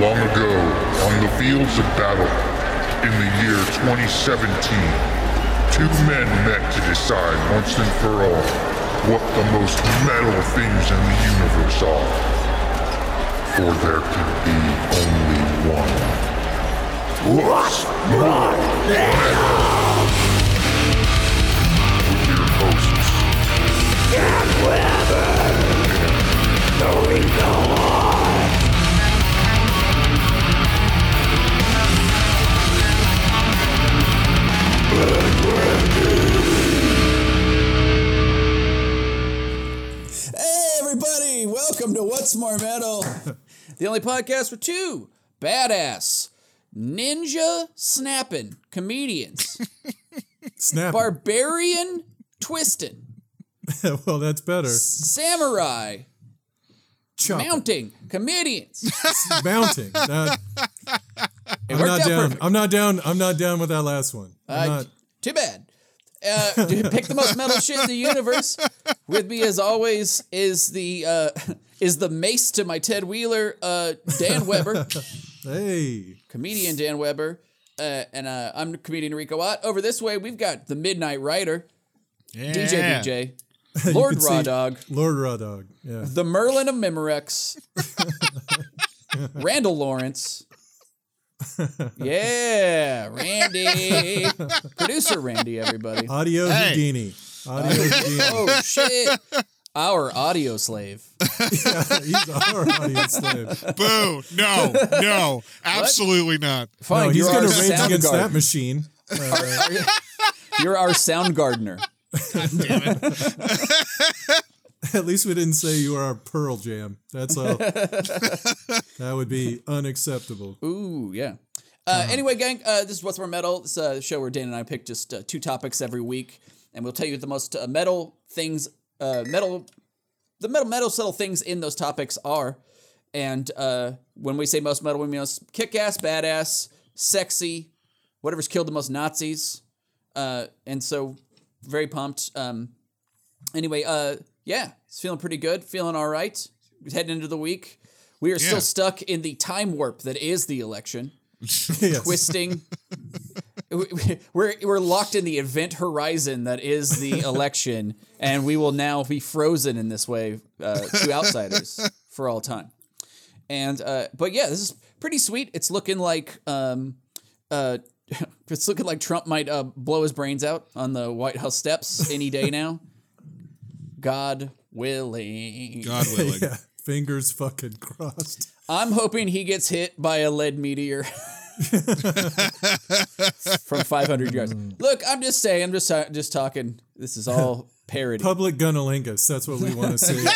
Long ago, on the fields of battle, in the year 2017, two men met to decide once and for all what the most metal things in the universe are. For there can be only one. What's more metal? With your hosts, Hey, everybody! Welcome to What's More Metal, the only podcast for two badass ninja snapping comedians, Snap. barbarian twisting, well, that's better. samurai Chop. mounting comedians. Mounting. That- I'm not down. perfect. I'm not down. I'm not down with that last one. I'm Uh, not. Too bad. Uh, pick the most metal shit in the universe. With me, as always, is the uh, is the mace to my Ted Wheeler, uh, Dan Weber. Hey. comedian Dan Weber, uh, and uh, I'm comedian Rico Watt. Over this way, we've got the Midnight Rider, DJ BJ, Lord Raw Dog, Lord Raw Dog. Yeah. the Merlin of Memorex, Randall Lawrence. Yeah, Randy, producer Randy, everybody. Audio Hey. Houdini. Audio Houdini. Oh shit, our audio slave. yeah, He's our audio slave. Boo! No, no, absolutely not. Fine, No, he's you're going our to rage sound against gardener. that machine. Uh, You're our sound gardener. at least we didn't say you are a Pearl Jam. That's all. that would be unacceptable. Ooh, yeah. Uh, Anyway, gang, uh, this is What's More Metal. It's a show where Dan and I pick just uh, two topics every week, and we'll tell you the most uh, metal things, uh, metal, the metal, metal subtle things in those topics are. And uh, when we say most metal, we mean most kick ass, badass, sexy, whatever's killed the most Nazis. Uh, and so, very pumped. Um, anyway, uh, yeah, it's feeling pretty good, feeling all right. Heading into the week. We are Yeah. still stuck in the time warp that is the election twisting. we're we're locked in the event horizon that is the election, and we will now be frozen in this way uh, to outsiders for all time. And uh, but yeah, this is pretty sweet. It's looking like um, uh, it's looking like Trump might uh, blow his brains out on the White House steps any day now. God willing. God willing. Yeah. Fingers fucking crossed. I'm hoping he gets hit by a lead meteor from 500 yards. Look, I'm just saying, I'm just just talking. This is all parody. Public gunnalingus. That's what we want to see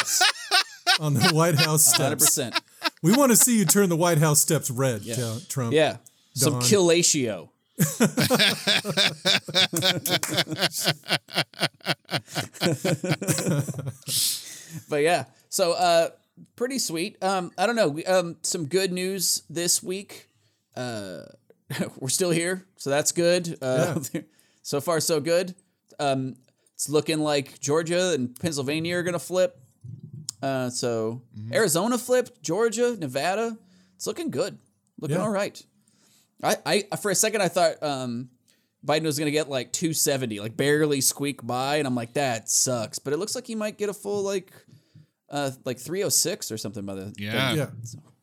on the White House steps. 100%. We want to see you turn the White House steps red, Tell- Trump. Yeah. Some killatio. but yeah, so uh, pretty sweet. Um, I don't know. We, um, some good news this week. Uh, we're still here, so that's good. Uh, so far, so good. Um, it's looking like Georgia and Pennsylvania are gonna flip. Uh, so Arizona flipped, Georgia, Nevada. It's looking good. Looking Yeah. all right. I, I for a second I thought um, Biden was gonna get like 270, like barely squeak by, and I'm like that sucks. But it looks like he might get a full like uh like 306 or something by the Yeah. Yeah.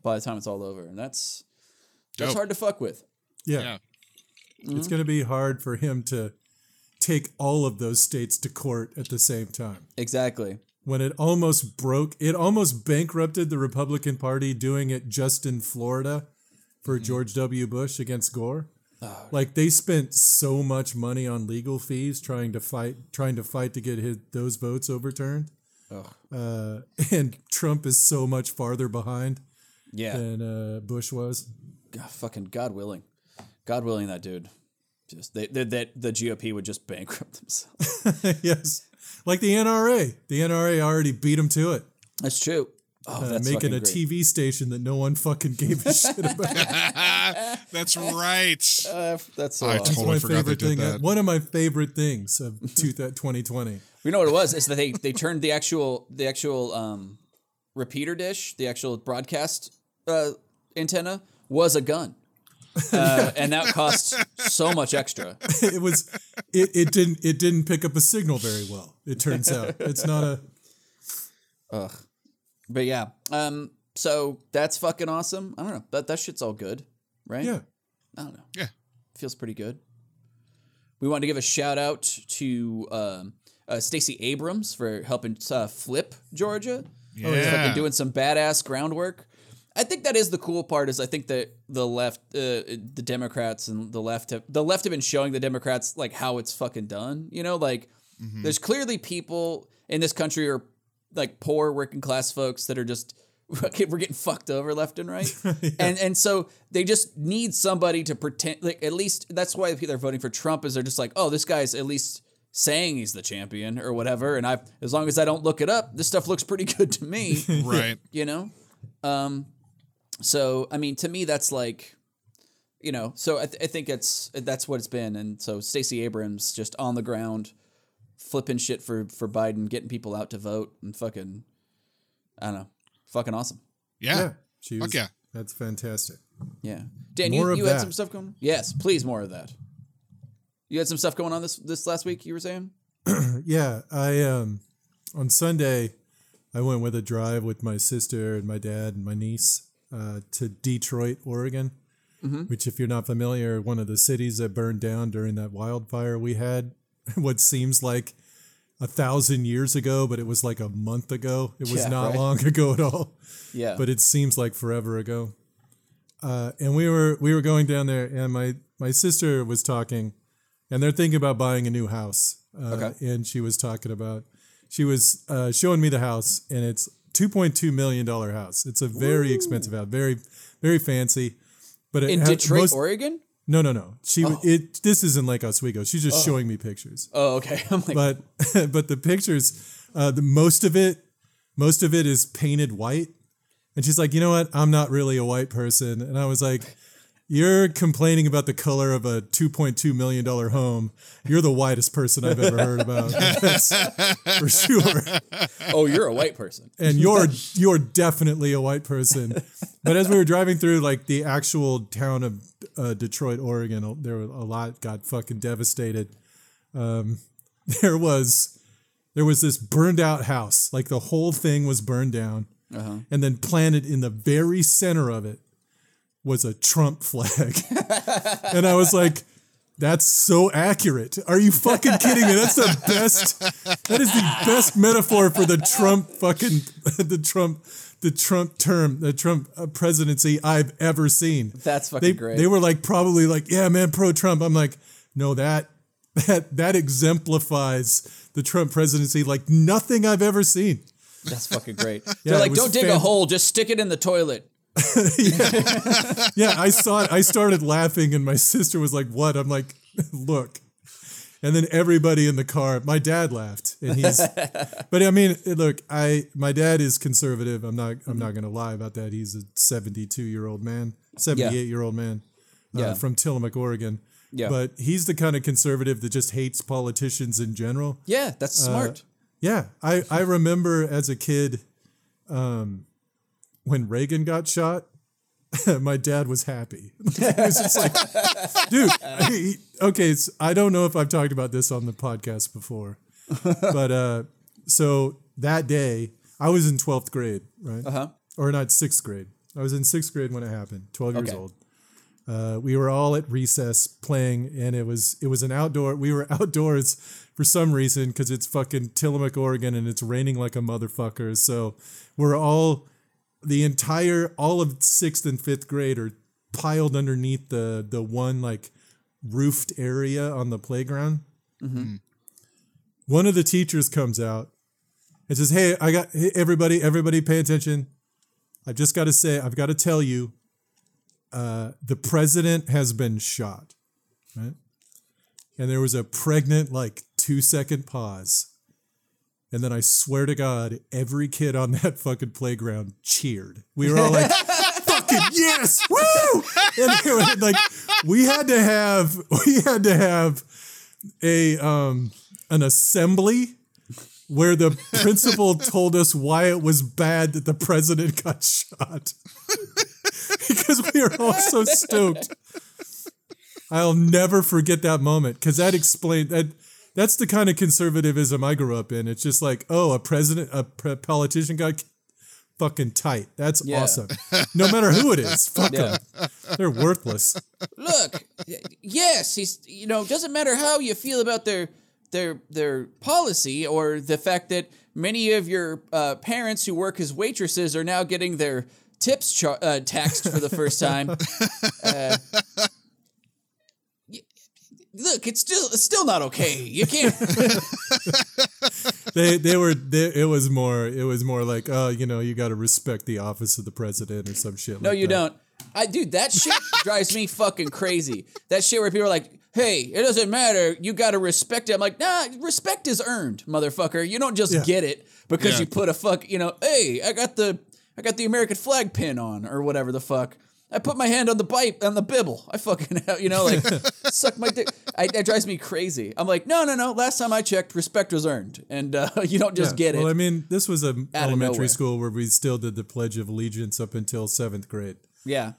by the time it's all over, and that's that's Dope. hard to fuck with. Yeah. Yeah. It's going to be hard for him to take all of those states to court at the same time. Exactly. When it almost broke, it almost bankrupted the Republican Party doing it just in Florida for George W. Bush against Gore. like they spent so much money on legal fees trying to fight, trying to fight to get his, those votes overturned. Uh, and Trump is so much farther behind Yeah. than uh, Bush was. God, fucking God willing, God willing that dude. Just they, they, that the GOP would just bankrupt themselves. yes, like the NRA. The NRA already beat him to it. That's true. Oh, uh, making a great. TV station that no one fucking gave a shit about. That's right. Uh, that's so I awesome. totally my forgot they favorite did thing. that. One of my favorite things of two, 2020. You know what it was? Is that they they turned the actual the actual um, repeater dish, the actual broadcast uh, antenna was a gun. Uh, and that cost so much extra. it was it, it didn't it didn't pick up a signal very well. It turns out it's not a But yeah, um, so that's fucking awesome. I don't know. That that shit's all good, right? yeah. I don't know. Yeah. Feels pretty good. We want to give a shout out to um, uh, Stacey Abrams for helping uh, flip Georgia. Yeah. He's fucking doing some badass groundwork. I think that is the cool part. Is I think that the left, uh, the Democrats and the left have the left have been showing the Democrats like how it's fucking done. You know, like there's clearly people in this country are like poor working class folks that are just we're getting fucked over left and right, and and so they just need somebody to pretend like at least that's why people are voting for Trump is they're just like oh this guy's at least saying he's the champion or whatever, and I as long as I don't look it up, this stuff looks pretty good to me. Right. you know? Um so i mean to me that's like you know so i, th- I think it's that's what it's been. And so stacey abrams just on the ground flipping shit for for biden getting people out to vote and fucking i don't know fucking awesome Yeah. Yeah. She was, Fuck yeah. That's fantastic. yeah dan More you, you had that. some stuff going on yes please more of that you had some stuff going on this this last week you were saying Yeah, I um on Sunday I went with a drive with my sister and my dad and my niece uh, to Detroit, Oregon. Which, if you're not familiar, one of the cities that burned down during that wildfire we had, what seems like a thousand years ago, but it was like a month ago. It was Yeah, not right. long ago at all. yeah but it seems like forever ago. Uh, and we were we were going down there, and my my sister was talking, and they're thinking about buying a new house. Uh, Okay. And she was talking about, she was uh, showing me the house, and it's two point two million dollar house. It's a very expensive house, very very fancy. But it in ha- detroit most- oregon No, no, no. She it. This isn't like Oswego. She's just showing me pictures oh okay i'm like but but the pictures uh the most of it most of it is painted white and she's like you know what i'm not really a white person and i was like you're complaining about the color of a 2.2 million dollar home. You're the whitest person i've ever heard about. That's for sure. Oh you're a white person. And you're you're definitely a white person. But as we were driving through like the actual town of uh, Detroit, Oregon, there were a lot got fucking devastated. Um, there was there was this burned out house, like the whole thing was burned down, and then planted in the very center of it was a Trump flag, and I was like. That's so accurate. Are you fucking kidding me? That's the best. That is the best metaphor for the Trump fucking the Trump the Trump term, the Trump uh, presidency I've ever seen. That's fucking They great. they were like probably like, yeah, man, pro Trump. I'm like, no, that that that exemplifies the Trump presidency like nothing I've ever seen. That's fucking great. Yeah, They're like, don't dig a hole, just stick it in the toilet. Yeah, yeah, I saw it. I started laughing, and my sister was like, "What?" I'm like, "Look." And then everybody in the car, my dad laughed, and he's. but I mean, look, I my dad is conservative. I'm not. I'm not going to lie about that. He's a 72 year old man, 78 year old man, uh, Yeah. from Tillamook, Oregon. Yeah. But he's the kind of conservative that just hates politicians in general. Yeah, that's smart. Yeah, I, I remember as a kid, um, when Reagan got shot, my dad was happy. it was just like, dude, he- okay, I don't know if I've talked about this on the podcast before, but uh, so that day I was in twelfth grade, right? Uh huh. Or not sixth grade. I was in sixth grade when it happened. Twelve years Okay. old. Uh, we were all at recess playing, and it was it was an outdoor. We were outdoors for some reason because it's fucking Tillamook, Oregon, and it's raining like a motherfucker. So we're all the entire all of sixth and fifth grade are piled underneath the the one like roofed area on the playground. One of the teachers comes out and says, "Hey, I got hey, everybody, everybody, pay attention. I've just got to say, I've got to tell you, uh, the president has been shot." Right, and there was a pregnant like two second pause. And then I swear to God, every kid on that fucking playground cheered. We were all like, fucking yes, woo! And they were like, we had to have, we had to have a um an assembly where the principal told us why it was bad that the president got shot. because we were all so stoked. I'll never forget that moment because that explained that. That's the kind of conservatism I grew up in. It's just like, oh, a president, a pre- politician got fucking tight. That's Yeah. awesome. No matter who it is, fuck Yeah. them. They're worthless. Look, yes, he's you know doesn't matter how you feel about their their their policy or the fact that many of your uh, parents who work as waitresses are now getting their tips char- uh, taxed for the first time. Uh, Look, it's still it's still not okay. You can't. They they were they, it was more it was more like oh you know you got to respect the office of the president or some shit. No, like you that. don't. I dude, that shit drives me fucking crazy. That shit where people are like, "Hey, it doesn't matter. You got to respect it." I'm like, "Nah, respect is earned, motherfucker. You don't just Yeah. get it because Yeah. you put a fuck, you know, hey, I got the I got the American flag pin on or whatever the fuck. I put my hand on the pipe on the bibble. I fucking you know like suck my dick. I, that drives me crazy. I'm like, no, no, no. Last time I checked, respect was earned, and uh, you don't just Yeah. get it. Well, I mean, this was a elementary school where we still did the Pledge of Allegiance up until seventh grade. Yeah.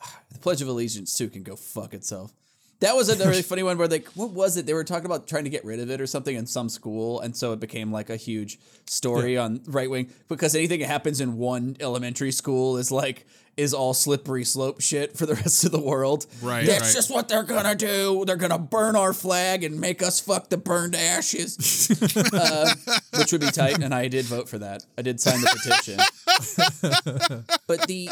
The Pledge of Allegiance too can go fuck itself. That was a really funny one where like what was it? They were talking about trying to get rid of it or something in some school, and so it became like a huge story on right wing because anything that happens in one elementary school is like is all slippery slope shit for the rest of the world. Right, That's right. just what they're gonna do. They're gonna burn our flag and make us fuck the burned ashes. uh, which would be tight, and I did vote for that. I did sign the petition. but the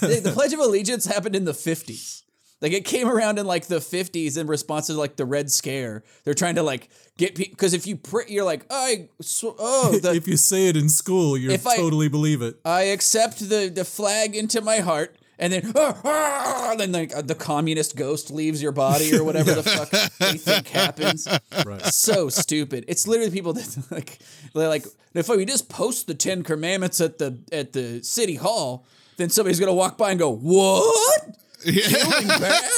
the, the Pledge of Allegiance happened in the 50s. Like it came around in like the 50s in response to like the Red Scare. They're trying to like get because if you pr- you're like I oh the, if you say it in school, you If I- totally believe it. I accept the the flag into my heart. And then, ah, ah, then like uh, the communist ghost leaves your body or whatever the fuck they think happens. Right. So stupid. It's literally people that like they're like if we just post the Ten Commandments at the at the city hall, then somebody's gonna walk by and go, "What? Killing bad?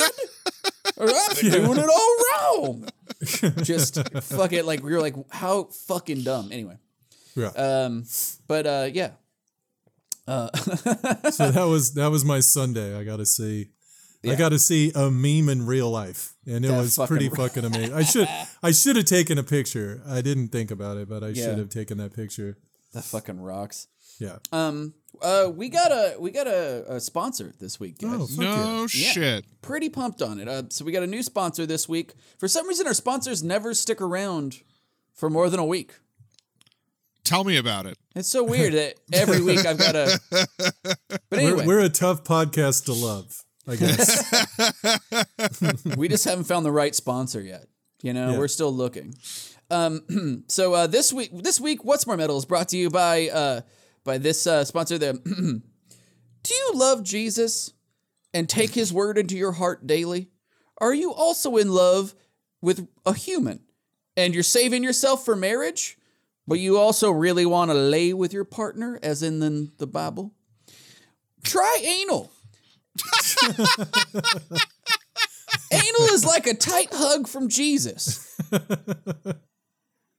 Or I'm doing it all wrong." Just fuck it. Like we were like, how fucking dumb. Anyway, Yeah. um, but uh, yeah, so that was that was my Sunday. I got to see. I got to see a meme in real life, and it That was fucking pretty fucking amazing. I should I should have taken a picture. I didn't think about it, but I Yeah. should have taken that picture. that fucking rocks. Yeah. Um, uh, we got a we got a, a sponsor this week, guys. Oh, fuck No yeah. shit. Pretty pumped on it. Uh, so we got a new sponsor this week. For some reason, our sponsors never stick around for more than a week. Tell me about it. It's so weird that every week I've got a. But We're, anyway, we're a tough podcast to love. I guess. we just haven't found the right sponsor yet. You know, Yeah. we're still looking. Um, so uh, this week, this week, what's more metal is brought to you by uh, by this uh, sponsor. The Do you love Jesus and take His word into your heart daily? Are you also in love with a human and you're saving yourself for marriage, but you also really want to lay with your partner, as in the, the Bible? Try anal. Anal is like a tight hug from Jesus.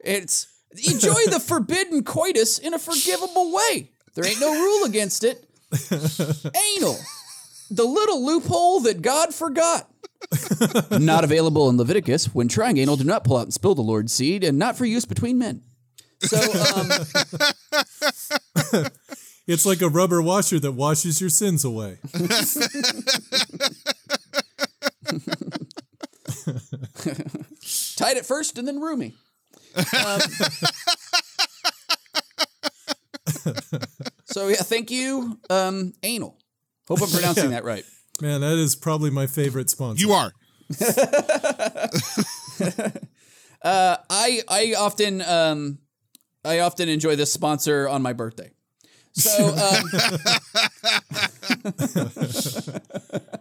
It's enjoy the forbidden coitus in a forgivable way. There ain't no rule against it. Anal, the little loophole that God forgot. not available in Leviticus. When trying anal, do not pull out and spill the Lord's seed, and not for use between men. So, um, it's like a rubber washer that washes your sins away. tight at first and then roomy. Um, so yeah, thank you, um, anal. Hope I'm pronouncing that right. Man, that is probably my favorite sponsor. You are. I I often um I often enjoy this sponsor on my birthday. So um,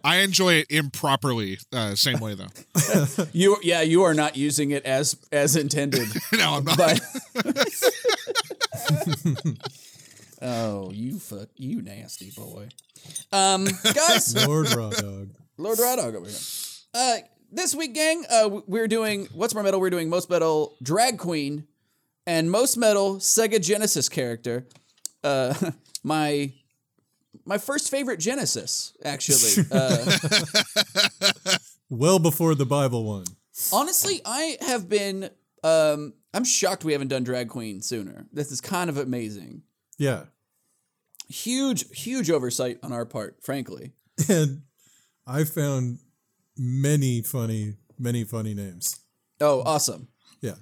I enjoy it improperly. Uh, same way though. you yeah you are not using it as as intended. no, I'm not. But oh, you fuck you nasty boy. Um, guys, Lord Raw Dog. Lord Raw Dog over here. Uh, this week, gang, uh, we're doing what's more metal. We're doing most metal drag queen and most metal Sega Genesis character. Uh, my my first favorite Genesis, actually. Uh, Well before the Bible one. honestly, I have been. Um, I'm shocked we haven't done drag queen sooner. This is kind of amazing. Yeah. Huge, huge oversight on our part, frankly. And I found many funny, many funny names. Oh, awesome. Yeah.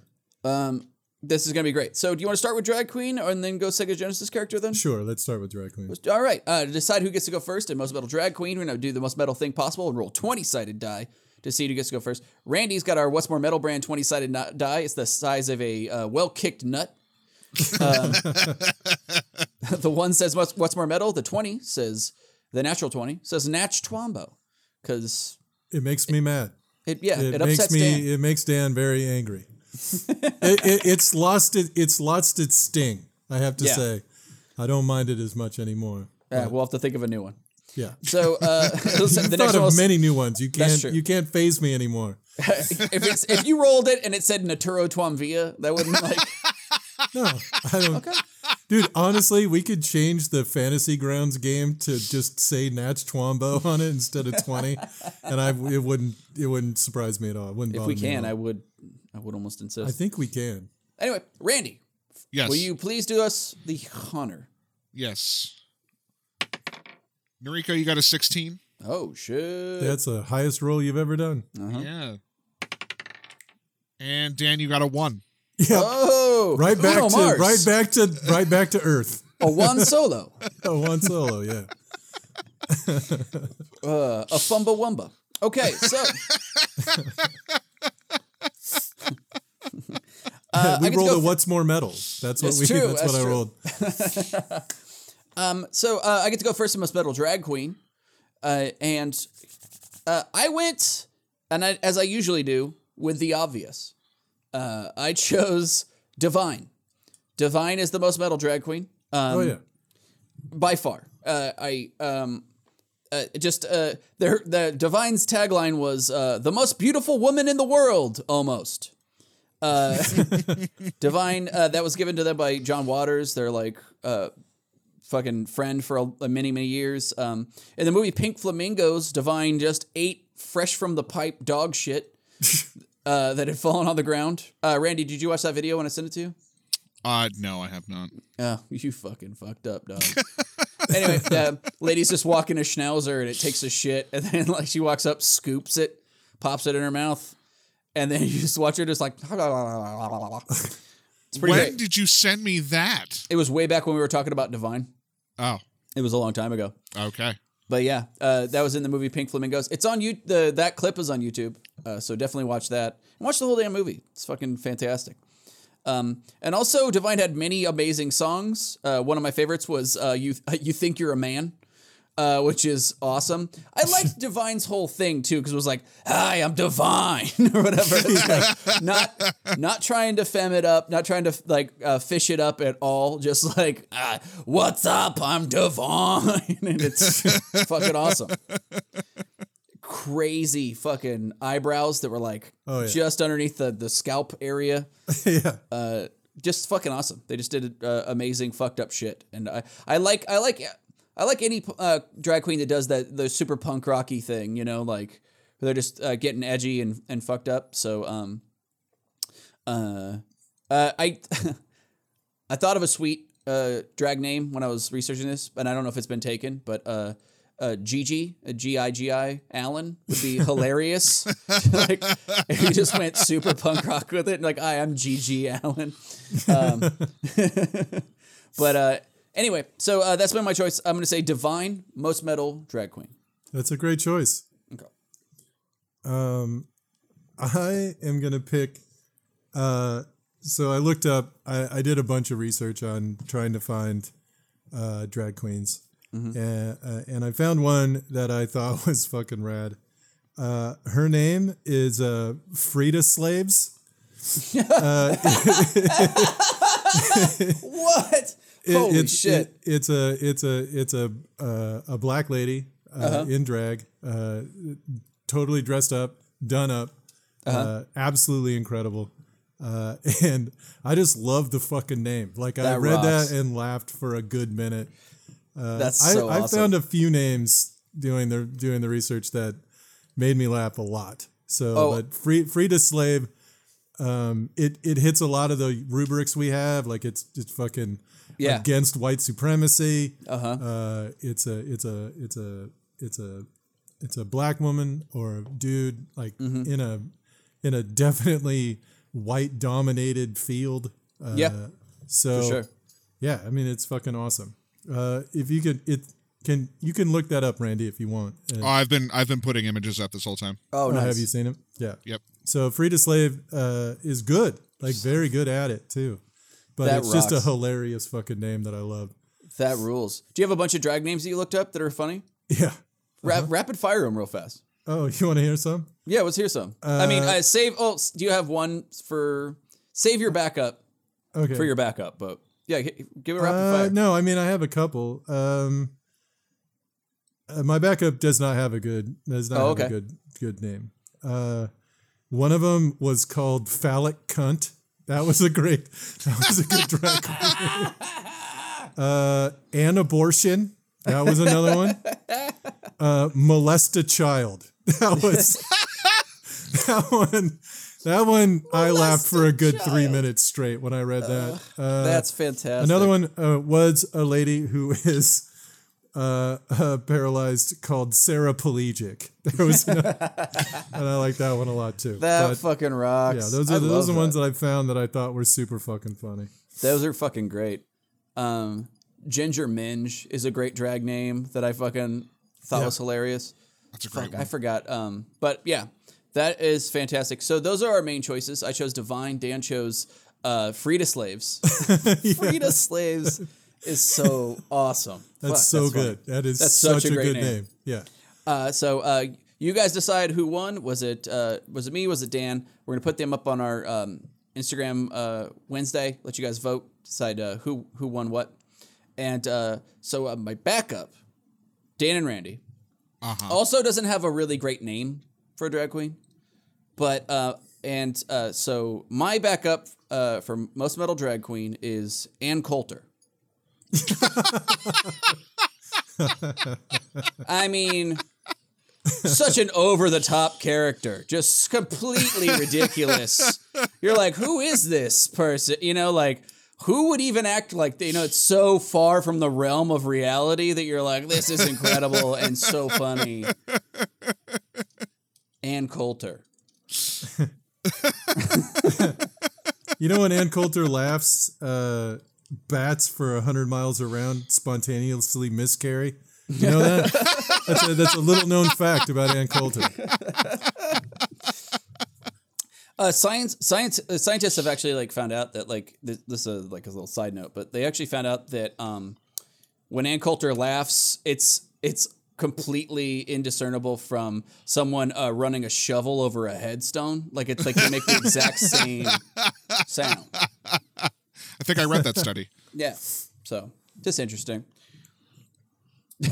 Um, this is gonna be great. So, do you want to start with drag queen, and then go Sega Genesis character then? Sure. Let's start with drag queen. All right. Uh, decide who gets to go first in most metal drag queen, we're gonna do the most metal thing possible and roll twenty sided die to see who gets to go first. Randy's got our What's More Metal brand twenty sided die. It's the size of a uh, well kicked nut. Um, the one says what's, what's more metal. The twenty says the natural twenty says Natch Twombo because It makes me mad. it yeah It, it, makes me. Dan. It makes Dan very angry. it, it, it's lost it. It's lost its sting. I have to Yeah. say, I don't mind it as much anymore. Yeah, we'll have to think of a new one. Yeah. So uh, listen, the Thought next of will- many new ones. You can't. You can't phase me anymore. if it's if you rolled it and it said Naturo Twamvia, that wouldn't like. No, I don't. Dude, honestly, we could change the Fantasy Grounds game to just say Natch Twombo on it instead of twenty, and I it wouldn't it wouldn't surprise me at all. It wouldn't If we can, I would. I would almost insist. I think we can. Anyway, Randy, Yes. will you please do us the honor? Yes. Noriko, you got a 16? Oh shit! That's the highest roll you've ever done. Uh-huh. Yeah. And Dan, you got a 1. Yeah, oh, right back Uno to Mars. right back to right back to Earth. A one solo, Oh, one solo, yeah. uh, a fumba wumba. Okay, so uh, we rolled a what's more metal. That's what we. true, That's, that's what true. I rolled. Um, so uh, I get to go first in most metal drag queen, uh, and uh, I went, and I, as I usually do, with the obvious. Uh, I chose Divine. Divine is the most metal drag queen. Um, oh yeah. by far. Uh, I um, uh, just uh, their the Divine's tagline was uh, the most beautiful woman in the world, almost. Uh, Divine uh, that was given to them by John Waters. They're like uh, fucking friend for a, a many many years. Um, in the movie Pink Flamingos, Divine just ate fresh from the pipe dog shit. Uh, that had fallen on the ground. Uh, Randy, did you watch that video when I sent it to you? Uh, no, I have not. Oh, you fucking fucked up, dog. anyway, the lady's just walking a schnauzer and it takes a shit, and then like she walks up, scoops it, pops it in her mouth, and then you just watch her just like. It's pretty when great. did you send me that? It was way back when we were talking about Divine. Oh, It was a long time ago. okay. But yeah, uh, that was in the movie Pink Flamingos. It's on you. The that clip is on YouTube, uh, so definitely watch that and watch the whole damn movie. It's fucking fantastic. Um, and also, Divine had many amazing songs. Uh, one of my favorites was uh, "You You Think You're a Man," uh, which is awesome. I liked Divine's whole thing too because it was like, "Hi, I'm Divine" or whatever. Like, not not trying to fem it up, not trying to like uh, fish it up at all. Just like, ah, "What's up? I'm Divine," and it's fucking awesome. Crazy fucking eyebrows that were like Oh, yeah. just underneath the the scalp area yeah. uh, just fucking awesome. They just did uh, amazing fucked up shit, and I I like I like I like any uh, drag queen that does that the super punk rocky thing. You know, like they're just uh, getting edgy and and fucked up. So um, uh, uh I I thought of a sweet uh drag name when I was researching this, and I don't know if it's been taken, but uh. Uh, Gigi, uh, G I G I, Allen would be hilarious. like, if you just went super punk rock with it, like, I am Gigi Allen. Um, but uh, anyway, so uh, that's been my choice. I'm going to say Divine, most metal drag queen. That's a great choice. Okay. Um, I am gonna pick. Uh, so I looked up. I, I did a bunch of research on trying to find uh, drag queens, and, uh, and I found one that I thought was fucking rad. Uh, her name is uh, Frida Slaves. What? It- Holy it's, shit. it- it's a it's a it's a uh, a black lady uh, Uh-huh. in drag, uh, totally dressed up, done up, Uh-huh. uh, absolutely incredible. Uh, and I just love the fucking name. Like I read rocks. that and laughed for a good minute. That's I, so I awesome. found a few names doing the doing the research that made me laugh a lot. So, Oh. but free free to slave, um, it it hits a lot of the rubrics we have. Like it's it's fucking Yeah. against white supremacy. Uh-huh. Uh, it's a it's a it's a it's a it's a black woman or a dude like Mm-hmm. in a in a definitely white dominated field. Uh, Yeah, So for sure. yeah, I mean it's fucking awesome. Uh, if you could, it can you can look that up, Randy, if you want. And- Oh, I've been I've been putting images up this whole time. Oh, oh, nice. have you seen it? Yeah. Yep. So free to slave uh, is good, like very good at it too. But That it's just a hilarious fucking name that I love. That rules. Do you have a bunch of drag names that you looked up that are funny? Yeah. Ra- Uh-huh. Rapid fire them real fast. Oh, you want to hear some? Yeah, let's hear some. I mean, uh, save. Oh, do you have one for save your backup Okay. for your backup? But yeah, give it rapid Uh, fire. no, I mean I have a couple. Um, uh, my backup does not have a good does not Oh, have a good good name. Uh, one of them was called phallic cunt. That was a great. That was a good drag. Uh, an abortion. That was another one. Uh, molest a child. That was that one. That one I laughed for a good three minutes straight when I read that. Uh, That's fantastic. Another one uh, was a lady who is uh, uh, paralyzed called paraplegic. There was, no, and I like that one a lot too. That But, fucking rocks. yeah, those I are those are the that. ones that I found that I thought were super fucking funny. Those are fucking great. Um, Ginger Minge is a great drag name that I fucking thought was hilarious. That's a great Fuck, one. I forgot. Um, but yeah, that is fantastic. So those are our main choices. I chose Divine. Dan chose uh, Frida Slaves. Frida Slaves is so awesome. That's Fuck, so funny. good. That is That's such, such a great good name. name. Yeah. Uh, so uh, you guys decide who won. Was it uh, was it me? Was it Dan? We're gonna put them up on our um, Instagram uh, Wednesday. Let you guys vote. Decide uh, who who won what. And uh, so uh, my backup, Dan and Randy, Uh-huh. also doesn't have a really great name for a drag queen, but uh, and uh, so my backup uh, for most metal drag queen is Ann Coulter. I mean, such an over the top character, just completely ridiculous. You're like, who is this person? You know, like who would even act like you know? It's so far from the realm of reality that you're like, this is incredible and so funny. Ann Coulter. You know when Ann Coulter laughs, uh, bats for hundred miles around spontaneously miscarry. You know that? that's, a, that's a little known fact about Ann Coulter. Uh, science, science, uh, scientists have actually like found out that like this, this is like a little side note, but they actually found out that um, when Ann Coulter laughs, it's it's completely indiscernible from someone uh, running a shovel over a headstone. Like it's like they make the exact same sound. I think I read that study. Yeah, so just interesting.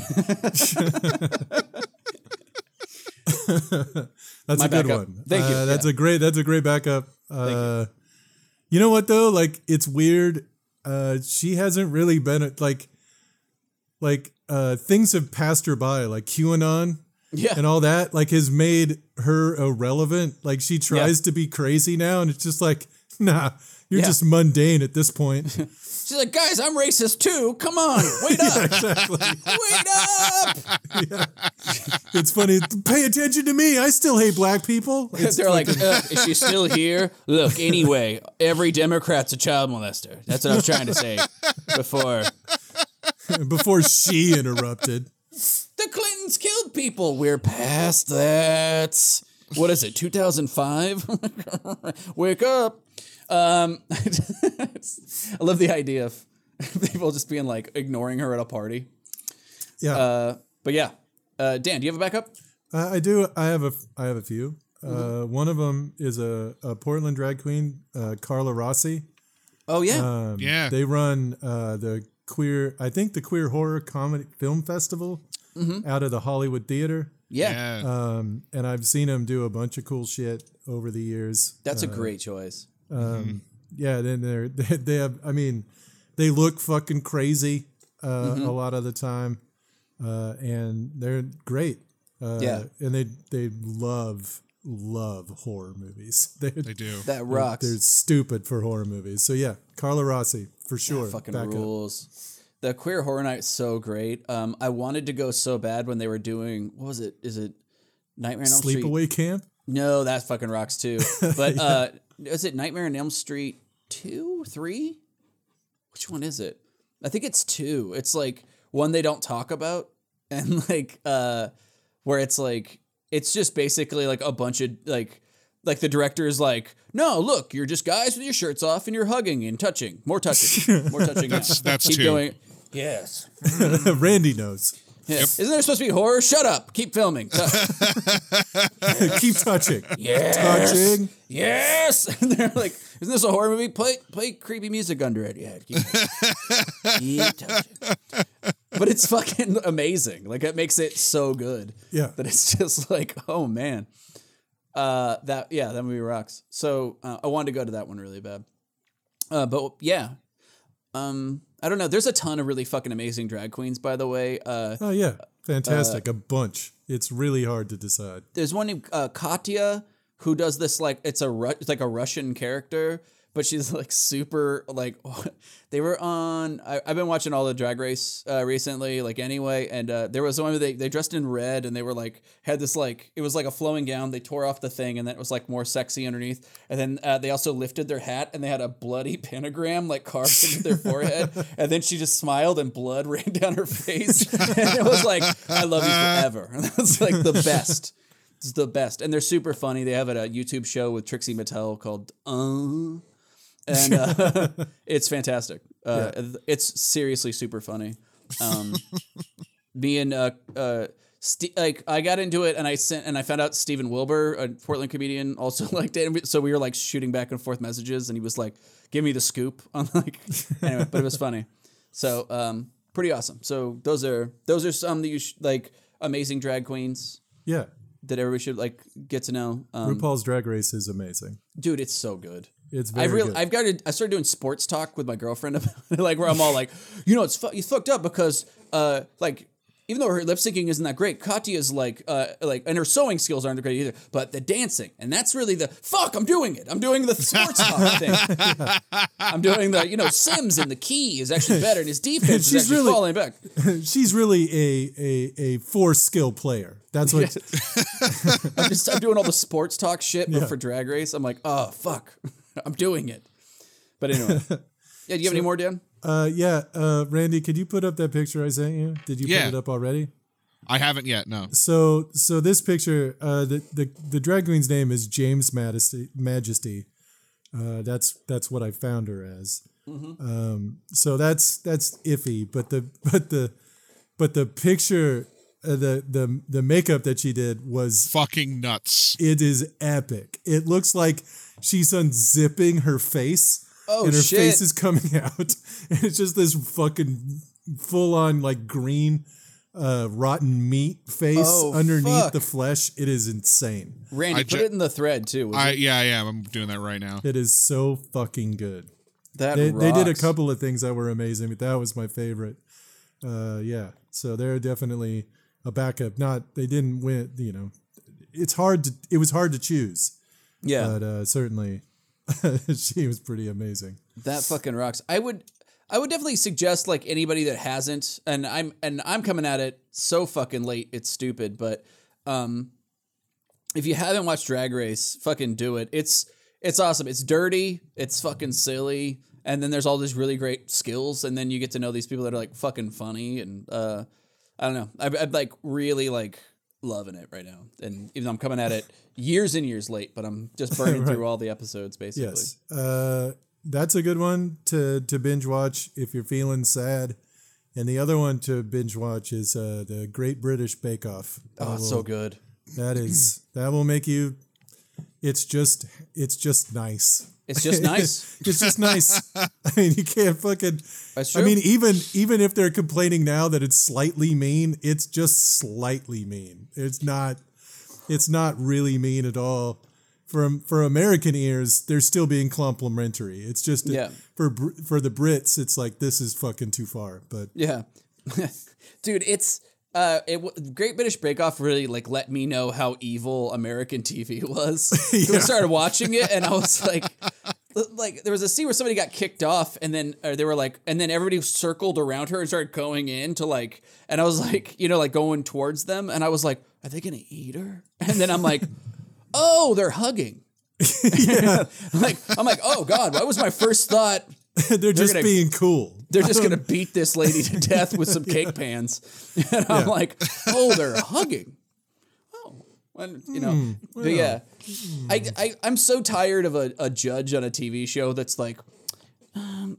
That's My a good backup. one. Thank you. Uh, that's Yeah. a great. That's a great backup. Uh, you. know what though? Like it's weird. Uh, she hasn't really been like, like uh, things have passed her by, like QAnon Yeah, and all that. Like has made her irrelevant. Like she tries to be crazy now, and it's just like, nah, you're Yeah. just mundane at this point. she's like, guys, I'm racist too. Come on, wait up, exactly. wait up. It's funny. Pay attention to me. I still hate black people. They're like, Ugh, uh, is she still here? Look, anyway, every Democrat's a child molester. That's what I was trying to say before. before she interrupted. The Clintons killed people. We're past that. What is it, 2005? Wake up. Um, I love the idea of people just being like ignoring her at a party. Yeah. Uh, but yeah. Uh, Dan, do you have a backup? Uh, I do. I have a. I have a few. Mm-hmm. Uh, one of them is a, a Portland drag queen, uh, Carla Rossi. Oh, yeah. Um, Yeah. They run uh, the queer. I think the queer horror comedy film festival out of the Hollywood Theater. yeah. Yeah. Um, and I've seen them do a bunch of cool shit over the years. That's a great choice. Yeah. Then they're they, they have. I mean, they look fucking crazy. uh, Mm-hmm. a lot of the time, uh, and they're great. Uh, Yeah. and they they love love horror movies. They're, They do. That rocks. they're stupid for horror movies. So yeah, Carla Rossi for sure. fucking Back up. rules. The queer horror night's so great. Um, I wanted to go so bad when they were doing what was it? Is it Nightmare on Elm Street? Sleepaway Camp. No, that fucking rocks too. But uh, is it Nightmare on Elm Street two, three? Which one is it? I think it's two. It's like one they don't talk about, and like uh, where it's like it's just basically like a bunch of like like the director is like, no, look, you're just guys with your shirts off and you're hugging and touching, more touching, more touching. That's- now. that's Keep two. Going. Yes. Randy knows. Yeah. Isn't there supposed to be horror? Shut up. Keep filming. Keep touching. yes. Touching. Yes. And they're like, isn't this a horror movie? Play play creepy music under it. Yeah. Keep, keep touching. But it's fucking amazing. Like it makes it so good. Yeah. That it's just like, oh man. Uh that yeah, that movie rocks. So uh, I wanted to go to that one really bad. Uh but yeah. Um I don't know. There's a ton of really fucking amazing drag queens, by the way. Uh Oh yeah, fantastic. a bunch. It's really hard to decide. there's one named uh, Katya who does this like it's a Ru- it's like a Russian character, but she's like super like they were on. I, I've been watching all the Drag Race uh, recently, like anyway, and uh, there was one where they they dressed in red and they were like had this like it was like a flowing gown. They tore off the thing and then it was like more sexy underneath, and then uh, they also lifted their hat and they had a bloody pentagram like carved into their forehead, and then she just smiled and blood ran down her face, and it was like I love you forever. And that's like the best. It's the best, and they're super funny. They have a, a YouTube show with Trixie Mattel called "Uh," and uh, it's fantastic. Uh, It's seriously super funny. Um, me and uh, uh, Ste- like I got into it, and I sent and I found out Stephen Wilbur, a Portland comedian, also liked it. And we- so we were like shooting back and forth messages, and he was like, "Give me the scoop." on like anyway, but it was funny. So um, pretty awesome. So those are those are some that you sh- like amazing drag queens Yeah, that everybody should like get to know. Um, RuPaul's Drag Race is amazing. dude, it's so good. It's very I've really, good. I've got to, I started doing sports talk with my girlfriend about it, like where I'm all like, you know, it's fu- it's fucked up because, uh, like, even though her lip syncing isn't that great, Katya's like, uh, like, and her sewing skills aren't great either, but the dancing, and that's really the fuck. I'm doing it. I'm doing the sports talk thing. I'm doing the, you know, Sims and the key is actually better, and his defense is She's actually really- falling back. She's really a a a four skill player. That's what. I'm just I'm doing all the sports talk shit, but Yeah. for Drag Race, I'm like, oh fuck, I'm doing it. But anyway, yeah. Do you have any more, Dan? Uh, yeah, uh, Randy, could you put up that picture I sent you? Did you Yeah. put it up already? I haven't yet. No. So, so this picture, uh, the the the drag queen's name is James Majesty. Majesty. Uh, that's that's what I found her as. Um, so that's that's iffy, but the but the but the picture, uh, the the the makeup that she did was Fucking nuts. it is epic. It looks like she's unzipping her face. Oh, and her shit. face is coming out. And it's just this fucking full on like green uh rotten meat face Oh, underneath fuck. the flesh. It is insane. Randy, I put ju- it in the thread too. I you? yeah, I am. I'm doing that right now. It is so fucking good. that They, they did a couple of things that were amazing, but that was my favorite. Uh yeah. So they're definitely a backup. Not they didn't win, you know. It's hard to it was hard to choose, Yeah, but uh certainly she was pretty amazing. that fucking rocks. I would, I would definitely suggest like anybody that hasn't, and I'm and I'm coming at it so fucking late. It's stupid, but um, if you haven't watched Drag Race, fucking do it. It's it's awesome. It's dirty. It's fucking silly. And then there's all these really great skills, and then you get to know these people that are like fucking funny, and uh, I don't know. I, I'm like really like loving it right now, and even though I'm coming at it years and years late, but I'm just burning Right. through all the episodes basically. Yes. Uh, that's a good one to, to binge watch if you're feeling sad. And the other one to binge watch is uh, the Great British Bake Off. Oh, it's so good. That is that will make you. It's just it's just nice. It's just nice. it's just nice. I mean, you can't fucking. That's true. I mean, even even if they're complaining now that it's slightly mean, it's just slightly mean. It's not. It's not really mean at all. for for American ears, they're still being complimentary. It's just Yeah. for for the Brits, it's like this is fucking too far. But Yeah, dude, it's uh, it w- Great British Bake Off really like let me know how evil American TV was. 'Cause I started watching it, and I was like, like there was a scene where somebody got kicked off, and then uh, they were like, and then everybody circled around her and started going in to like, and I was like, you know, like going towards them, and I was like, are they gonna eat her? And then I'm like, oh, they're hugging. like I'm like, oh god, that was my first thought. they're just gonna- being cool. They're just gonna beat this lady to death with some cake pans, and I'm like, oh, they're hugging. Oh, and, you know, but yeah, I, I I'm so tired of a, a judge on a TV show that's like, um,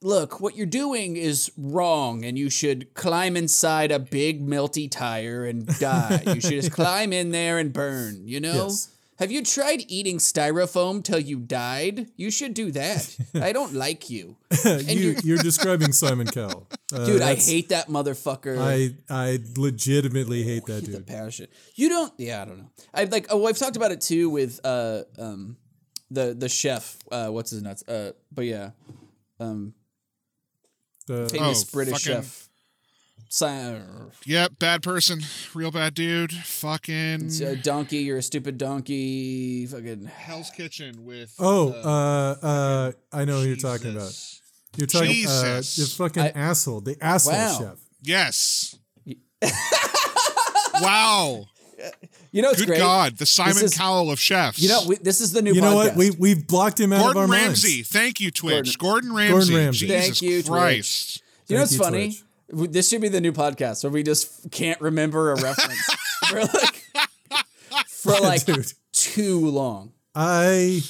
look, what you're doing is wrong, and you should climb inside a big melty tire and die. you should just climb in there and burn. You know. Yes. Have you tried eating styrofoam till you died? You should do that. I don't like you. You, you're- you're describing Simon Cowell, uh, Dude, I hate that motherfucker. I I legitimately hate that the dude. passion. You don't. Yeah, I don't know. I like. Oh, I've talked about it too with uh um the the chef. Uh, what's his nuts? Uh, but yeah, um, The- famous Oh, British fucking- chef. Si- uh, Yep, bad person, real bad dude. Fucking a donkey. You're a stupid donkey. Fucking. Hell's Kitchen with. oh, uh, uh, I know who you're talking about. You're talking uh, Jesus. the fucking I- asshole, the asshole Wow. chef. Yes. wow. You know, it's Good great. God, the Simon is- Cowell of chefs. You know, we, this is the new. You know podcast. what? We we've blocked him out of our Gordon minds. Ramsay. Thank you, Twitch. Gordon, Ramsay. Gordon Ramsay. Jesus Thank you, Twitch. Christ. You know Thank what's you, funny? Twitch. W- This should be the new podcast where we just can't remember a reference for like for like Dude. too long. I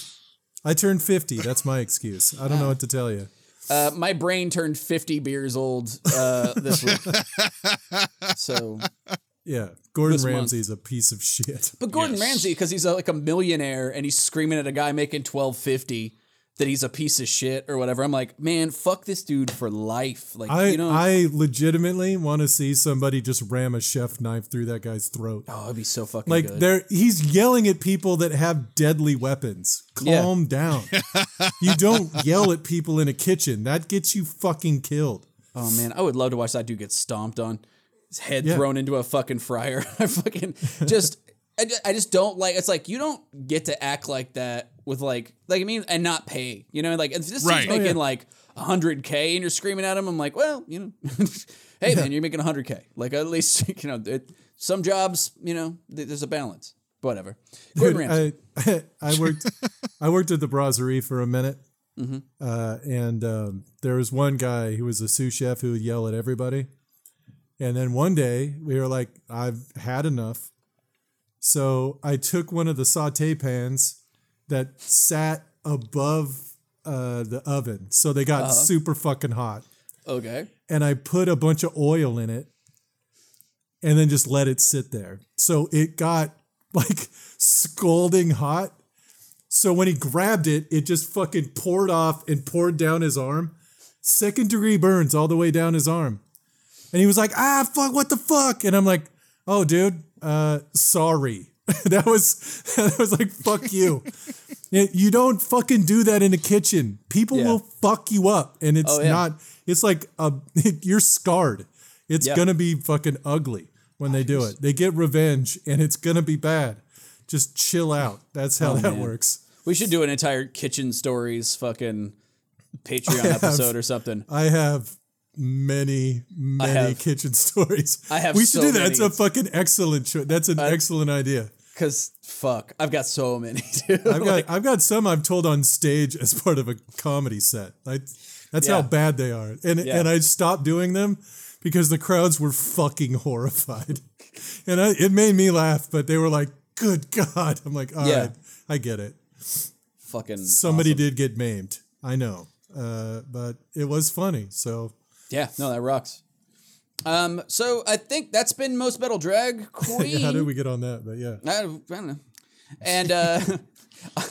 I turned 50. That's my excuse. I don't know what to tell you. Uh, my brain turned 50 beers old uh, this week. So, Yeah, Gordon This month. Ramsay's a piece of shit. but Gordon Yes. Ramsay, because he's a, like a millionaire and he's screaming at a guy making 1250 that he's a piece of shit or whatever. I'm like, man, fuck this dude for life. Like, I you know, I legitimately want to see somebody just ram a chef knife through that guy's throat. oh, it'd be so fucking Like good. there, he's yelling at people that have deadly weapons. Yeah. Calm down. you don't yell at people in a kitchen. That gets you fucking killed. Oh man, I would love to watch that dude get stomped on, his head Yeah. thrown into a fucking fryer. I fucking just, I just, I just don't like. It's like you don't get to act like that with like, like I mean, and not pay. You know, like if this Right. dude's Oh, making yeah. like hundred k and you're screaming at him, I'm like, well, you know, hey man, you're making hundred k. Like at least you know, it, some jobs, you know, th- there's a balance. Whatever. Gordon Dude, Ramsay. I, I worked I worked at the brasserie for a minute, Mm-hmm. uh, and um, there was one guy who was a sous chef who would yell at everybody. And then one day we were like, "I've had enough," so I took one of the saute pans that sat above uh, the oven, so they Uh-huh. got super fucking hot, okay. and I put a bunch of oil in it, and then just let it sit there. So it got like scalding hot. So when he grabbed it, it just fucking poured off and poured down his arm. Second degree burns all the way down his arm. And he was like, ah, fuck, what the fuck? And I'm like, oh, dude, uh, sorry. that was that was like, fuck you. You don't fucking do that in a kitchen. People Yeah. will fuck you up. And it's Oh, yeah. not, it's like a, you're scarred. It's Yeah. gonna be fucking ugly when they do it. They get revenge and it's gonna be bad. Just chill out. That's how that Oh, man. works. We should do an entire kitchen stories fucking Patreon episode or something. I have many, many have- kitchen stories. I have We should so do that. many. That's a fucking excellent show. That's an excellent idea. Cause fuck, I've got so many. Dude. I've got I've got some I've told on stage as part of a comedy set. I, that's how bad they are. And Yeah. and I stopped doing them because the crowds were fucking horrified. And I, it made me laugh, but they were like, "Good God!" I'm like, "All right, Yeah. I get it." fucking Somebody awesome. did get maimed. I know, uh, but it was funny. So Yeah, no, that rocks. Um, so I think that's been most metal drag queen. how did we get on that? But yeah, I, don't- I don't know. And uh,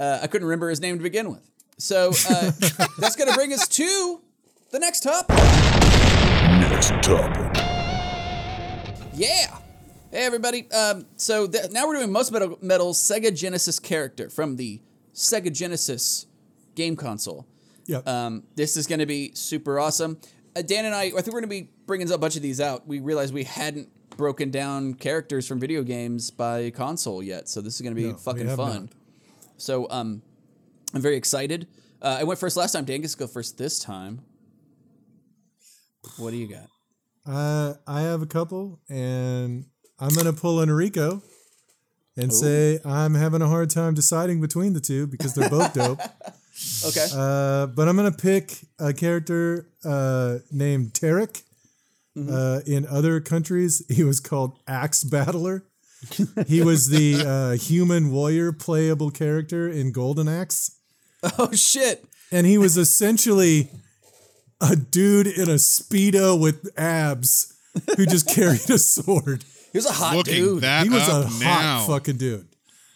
uh, I couldn't remember his name to begin with. So uh, that's going to bring us to the next topic. Next topic. Yeah. Hey everybody! Um, so th- now we're doing most metal, metal Sega Genesis character from the Sega Genesis game console. Yep. Um, this is going to be super awesome. Uh, Dan and I, I think we're going to be bringing a bunch of these out. We realized we hadn't broken down characters from video games by console yet, so this is going to be No, fucking fun. not. So um, I'm very excited. Uh, I went first last time. Dan gets to go first this time. What do you got? Uh, I have a couple, and I'm gonna pull Enrico and say I'm having a hard time deciding between the two because they're both dope. Okay. Uh, but I'm gonna pick a character uh, named Tarek. Uh, in other countries, he was called Axe Battler. he was the uh, human warrior playable character in Golden Axe, oh shit! and he was essentially a dude in a speedo with abs who just carried a sword. He was a hot Looking dude. that He was a up hot fucking dude.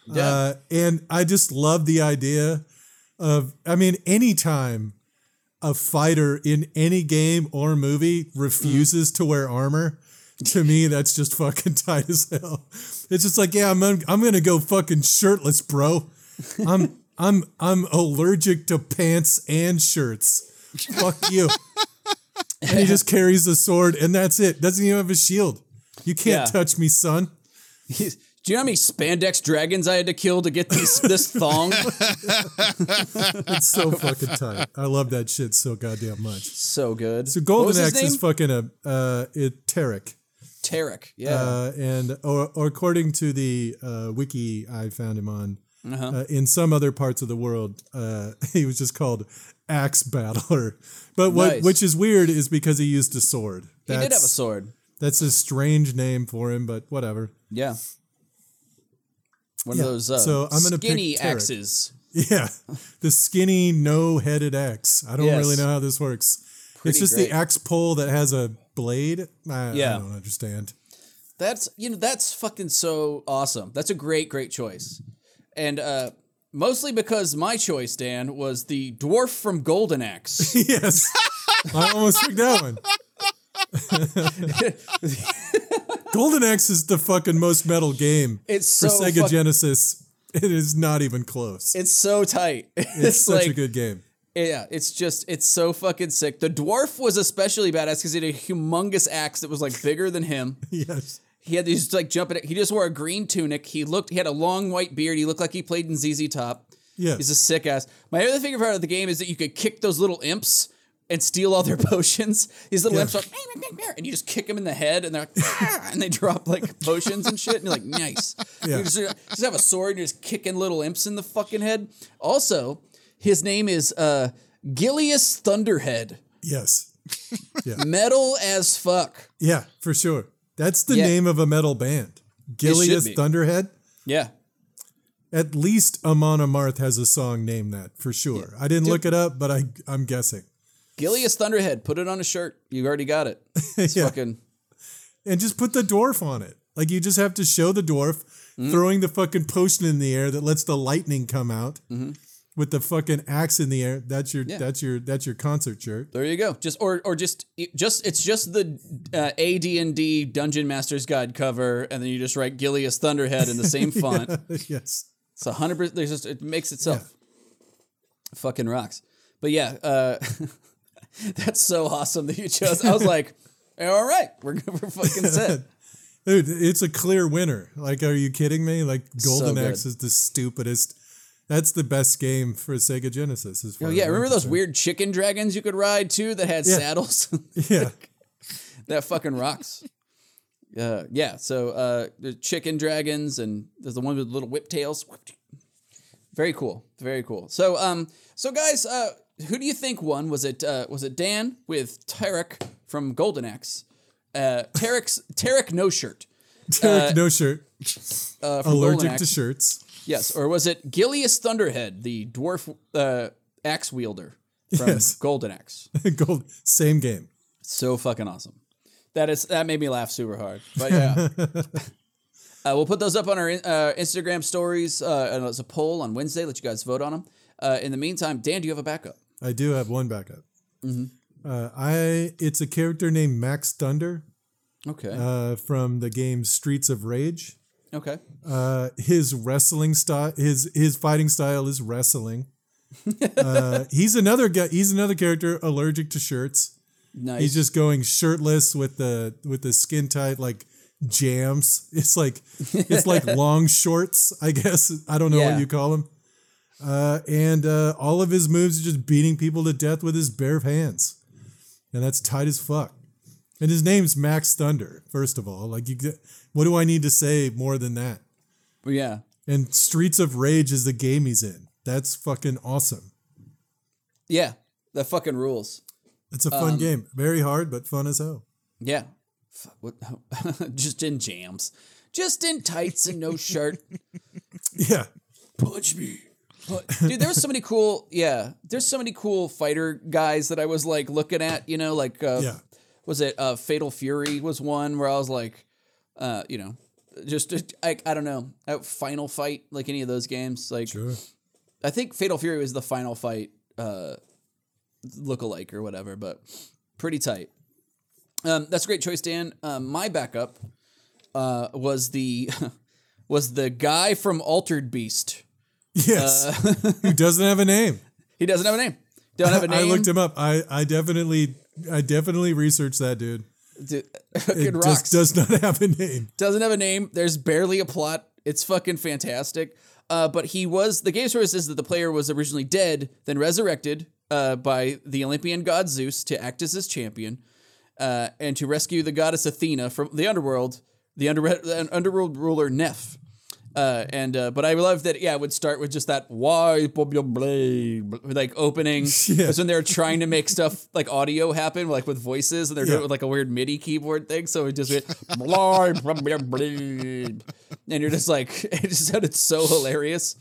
Yeah. Uh, and I just love the idea of, I mean, anytime a fighter in any game or movie refuses to wear armor, to me, that's just fucking tight as hell. It's just like, yeah, I'm, I'm gonna go fucking shirtless, bro. I'm, I'm, I'm allergic to pants and shirts. Fuck you. and he just carries a sword, and that's it. Doesn't even have a shield. You can't Yeah. touch me, son. He's- Do you know how many spandex dragons I had to kill to get these, this thong? It's so fucking tight. I love that shit so goddamn much. so good. So Golden was his Axe is fucking a uh, it Tarek. Tarek. Yeah. Uh, and or, or according to the uh, wiki I found him on, Uh-huh. uh, in some other parts of the world, uh, he was just called Axe Battler. But what Nice. which is weird is because he used a sword. he did have a sword. That's a strange name for him, but whatever. Yeah. One Yeah, of those uh, so I'm gonna skinny axes. Yeah, the skinny, no-headed axe. I don't Yes. really know how this works. Pretty it's just great. the axe pole that has a blade. I, Yeah. I don't understand. That's you know that's fucking so awesome. That's a great great choice, and uh, mostly because my choice, Dan, was the dwarf from Golden Axe. yes, I almost picked that one. Golden Axe is the fucking most metal game It's for so Sega fuck- Genesis. It is not even close. It's so tight. It's, It's such like a good game. Yeah, it's just it's so fucking sick. The dwarf was especially badass because he had a humongous axe that was like bigger than him. Yes. He had these like jumping. He just wore a green tunic. He looked. He had a long white beard. He looked like he played in ZZ Top. Yes. He's a sick ass. My other favorite part of the game is that you could kick those little imps and steal all their potions. These little Yeah. imps are like, and you just kick them in the head, and they're like, "Ah," and they drop like potions and shit. And you're like, nice. Yeah. You just, just have a sword and you're just kicking little imps in the fucking head. Also, his name is uh, Gilius Thunderhead. yes. Yeah. Metal as fuck. Yeah, for sure. That's the Yeah. name of a metal band. Gilius. Thunderhead. Yeah. At least Amon Amarth has a song named that for sure. I didn't look it up, but I I'm guessing. Gilius Thunderhead. Put it on a shirt. You already got it. It's Yeah. fucking. and just put the dwarf on it. Like you just have to show the dwarf Mm-hmm. throwing the fucking potion in the air that lets the lightning come out with the fucking axe in the air. That's your Mm-hmm. Yeah. that's your that's your concert shirt. There you go. Just or or just just it's just the uh, AD&D Dungeon Master's Guide cover, and then you just write Gilius Thunderhead in the same font. yes. It's a hundred percent. There's just it makes itself. Fucking rocks. But yeah, uh, that's so awesome that you chose. I was like, all right, we're we're fucking set. Dude, it's a clear winner. Like, are you kidding me? Like, Golden good. Axe is the stupidest. That's the best game for Sega Genesis. As far Oh yeah, remember those concerned. weird chicken dragons you could ride too that had Yeah. saddles? Yeah, that fucking rocks. Uh, yeah, so uh, the chicken dragons and there's the one with little whip tails. Very cool, very cool. So, um, so guys, uh, who do you think won? Was it uh, was it Dan with Tarek from Golden Axe? Uh, Tarek's Tarek no shirt. Tarek, no shirt, Uh, from allergic to shirts. Yes, or was it Gilius Thunderhead, the dwarf uh, axe wielder from Yes. Golden Axe? Gold, same game. So fucking awesome. That is that made me laugh super hard. But yeah. Uh, we'll put those up on our uh, Instagram stories uh, as a poll on Wednesday. Let you guys vote on them. Uh, in the meantime, Dan, do you have a backup? I do have one backup. Mm-hmm. Uh, I it's a character named Max Thunder. Okay. uh, from the game Streets of Rage. okay. Uh, his wrestling style, his his fighting style is wrestling. uh, he's another guy. He's another character allergic to shirts. Nice. He's just going shirtless with the with the skin tight like jams. It's like it's like long shorts, I guess. I don't know Yeah. what you call them. Uh, and uh, all of his moves are just beating people to death with his bare hands, and that's tight as fuck. And his name's Max Thunder. First of all, like you, what do I need to say more than that? yeah. And Streets of Rage is the game he's in. That's fucking awesome. Yeah. That fucking rules. It's a Um, fun game. Very hard, but fun as hell. Yeah. Fuck, What? Just in jams. Just in tights and no shirt. Yeah. Punch me. Dude, there was so many cool, yeah. There's so many cool fighter guys that I was like looking at, you know, like uh Yeah. was it uh Fatal Fury was one where I was like uh, you know, just I, I don't know, uh, Final Fight, like any of those games. Like Sure. I think Fatal Fury was the Final Fight uh look-alike or whatever, but pretty tight. Um, that's a great choice, Dan. Um, my backup uh, was the was the guy from Altered Beast. Yes. Uh, Who doesn't have a name? He doesn't have a name. Don't have a name. I looked him up. I, I definitely I definitely researched that dude. Dude, It fucking just does not have a name. Doesn't have a name. There's barely a plot. It's fucking fantastic. Uh, but he was the game story says that the player was originally dead, then resurrected uh, by the Olympian god Zeus to act as his champion, uh, and to rescue the goddess Athena from the underworld, the under the underworld ruler Neff. Uh, and uh, but I love that. Yeah, it would start with just that why like opening. Yeah. That's when they're trying to make stuff like audio happen, like with voices, and they're doing it with like a weird MIDI keyboard thing. So it just went, "Blah, blah, blah, blah." and you're just like, it just sounded so hilarious.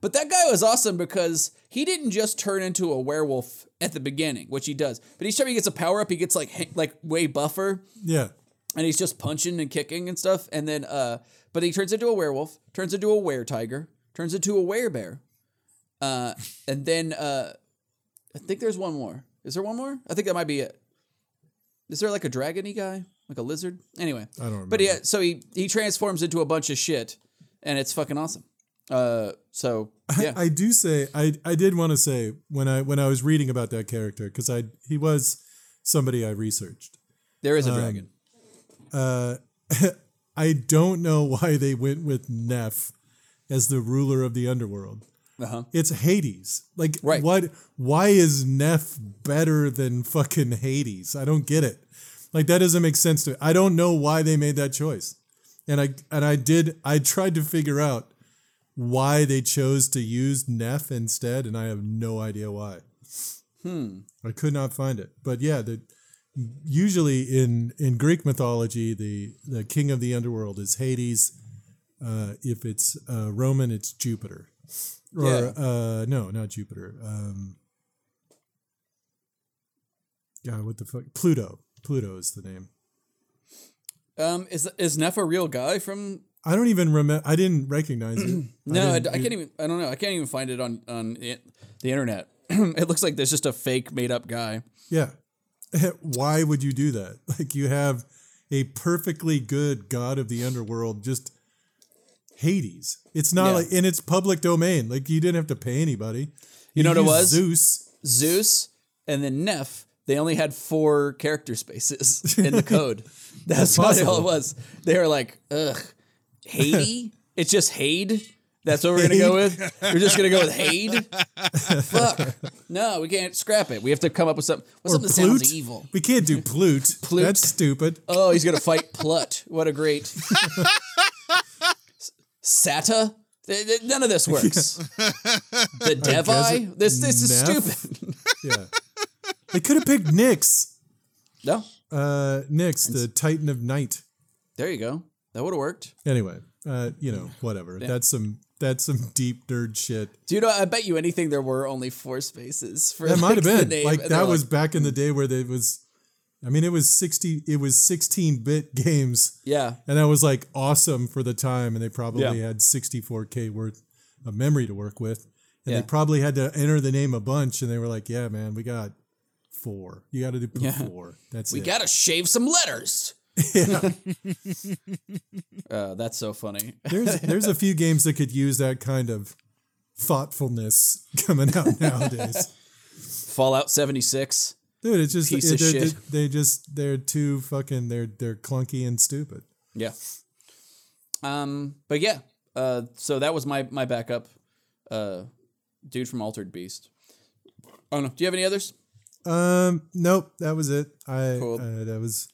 But that guy was awesome because he didn't just turn into a werewolf at the beginning, which he does. But each time he gets a power up, he gets like like way buffer Yeah. and he's just punching and kicking and stuff. And then, uh, but he turns into a werewolf, turns into a were tiger, turns into a werebear, uh, and then uh, I think there's one more. Is there one more? I think that might be it. Is there like a dragony guy, like a lizard? Anyway, I don't remember. but yeah, so he he transforms into a bunch of shit, and it's fucking awesome. Uh, so yeah, I do say I I did want to say when I when I was reading about that character because I he was somebody I researched. there um, a dragon. Uh, I don't know why they went with Neff as the ruler of the underworld. Uh huh. It's Hades. Like Right. what why is Neff better than fucking Hades? I don't get it. Like that doesn't make sense to me. I don't know why they made that choice. And I and I did I tried to figure out why they chose to use Neff instead and I have no idea why. Hmm. I could not find it. But yeah, the usually in in Greek mythology, the the king of the underworld is Hades. Uh, if it's uh, Roman, it's Jupiter. Or Yeah. uh, no, not Jupiter. Um, God, what the fuck? Pluto. Pluto is the name. Um, is is Neff a real guy from I don't even remember. I didn't recognize it. No, I, can't even. I don't know. I can't even find it on on the internet. it looks like there's just a fake made up guy. Yeah. Why would you do that? Like you have a perfectly good god of the underworld, just Hades. It's not Yeah. like and it's public domain. Like you didn't have to pay anybody. You know what it was? Zeus. Zeus and then Neff. They only had four character spaces in the code. That's what all it was. They were like, ugh, Hades. it's just Hade. That's what we're gonna go with. We're just gonna go with Hade. Fuck. No, we can't scrap it. We have to come up with something. What's Or something that sounds evil? We can't do Plute. Plute. That's stupid. Oh, he's gonna fight Plut. What a great Sata. None of this works. The Devi. This this is Neff? stupid. Yeah. they could have picked Nyx. No, Uh Nyx, the Titan of Night. there you go. That would have worked. Anyway, uh, you know, whatever. That's some that's some deep nerd shit. Do you know? I bet you anything there were only four spaces for That like, might have been name, like that was back in the day where it was. I mean, it was sixty. It was sixteen bit games, yeah. and that was like awesome for the time. And they probably Yeah. had sixty four k worth of memory to work with, and Yeah. they probably had to enter the name a bunch. And they were like, "Yeah, man, we got four. You got to do Yeah. four. That's We gotta shave some letters. Yeah. Uh, that's so funny. There's there's a few games that could use that kind of thoughtfulness coming out nowadays. Fallout 76. Dude, it's just Piece of it- they- shit. They just they're too fucking they're they're clunky and stupid. Yeah. Um, but yeah, uh, so that was my my backup, uh, dude from Altered Beast. Oh no, do you have any others? Um, nope, that was it. I Cool. uh, that was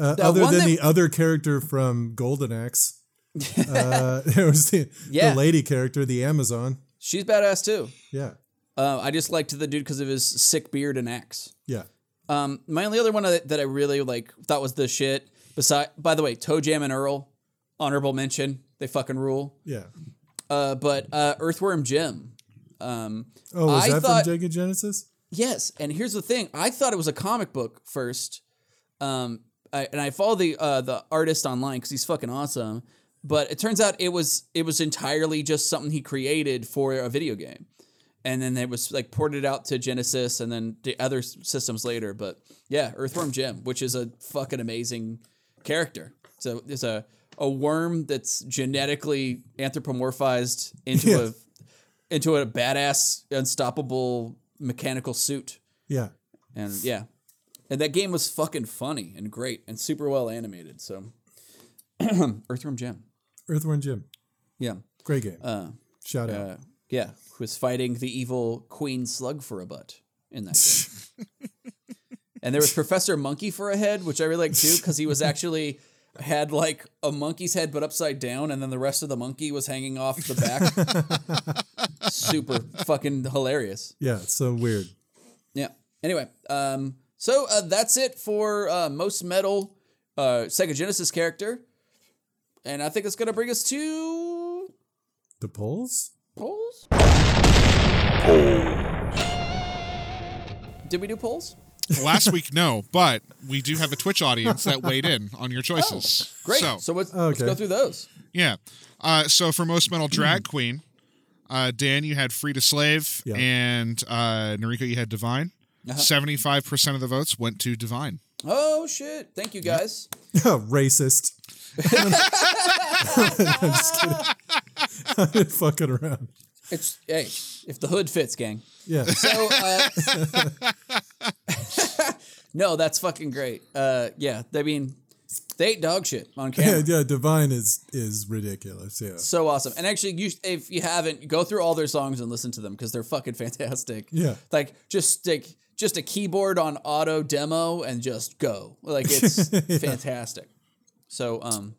uh, other than that- the other character from Golden Axe. uh, there was the, Yeah. the lady character, the Amazon. She's badass too. Yeah, Uh, I just liked the dude because of his sick beard and axe. yeah. Um, my only other one that I really like thought was the shit. Beside, by the way, ToeJam and Earl, honorable mention. They fucking rule. Yeah. Uh, but uh, Earthworm Jim. Um, Oh, was I that thought- from Sega Genesis? Yes, and here's the thing: I thought it was a comic book first, um, I, and I follow the uh, the artist online because he's fucking awesome. But it turns out it was it was entirely just something he created for a video game, and then it was like ported out to Genesis and then the other systems later. But yeah, Earthworm Jim, which is a fucking amazing character. So there's a a worm that's genetically anthropomorphized into Yeah. a into a badass, unstoppable mechanical suit. Yeah. And yeah. And that game was fucking funny and great and super well animated. So Earthworm Jim. Earthworm Jim. Yeah. Great game. Uh, Shout out. uh, yeah. Who was fighting the evil Queen Slug for a butt in that game. and there was Professor Monkey for a head, which I really like too, because he was actually had like a monkey's head but upside down, and then the rest of the monkey was hanging off the back. Super fucking hilarious. yeah, it's so weird. Yeah. Anyway, um, so uh, that's it for uh, most metal uh, Sega Genesis character, and I think it's gonna bring us to The polls? polls. Did we do polls? Last week, no, but we do have a Twitch audience that weighed in on your choices. Great. So, So, let's, let's go through those. yeah. Uh, so for most metal drag queen, uh, Dan, you had Free to Slave, Yeah. and uh, Nariko, you had Divine. 75% of the votes went to Divine. Oh shit! Thank you guys. Racist. I'm just kidding. I'm fucking around. It's hey, if the hood fits, gang. Yeah. So uh, no, that's fucking great. Uh, yeah, I mean, they ate dog shit on camera. Yeah, yeah, Divine is is ridiculous. Yeah. so awesome. And actually, you if you haven't, go through all their songs and listen to them because they're fucking fantastic. Yeah. like just like just a keyboard on auto demo and just go. Like it's fantastic. So um,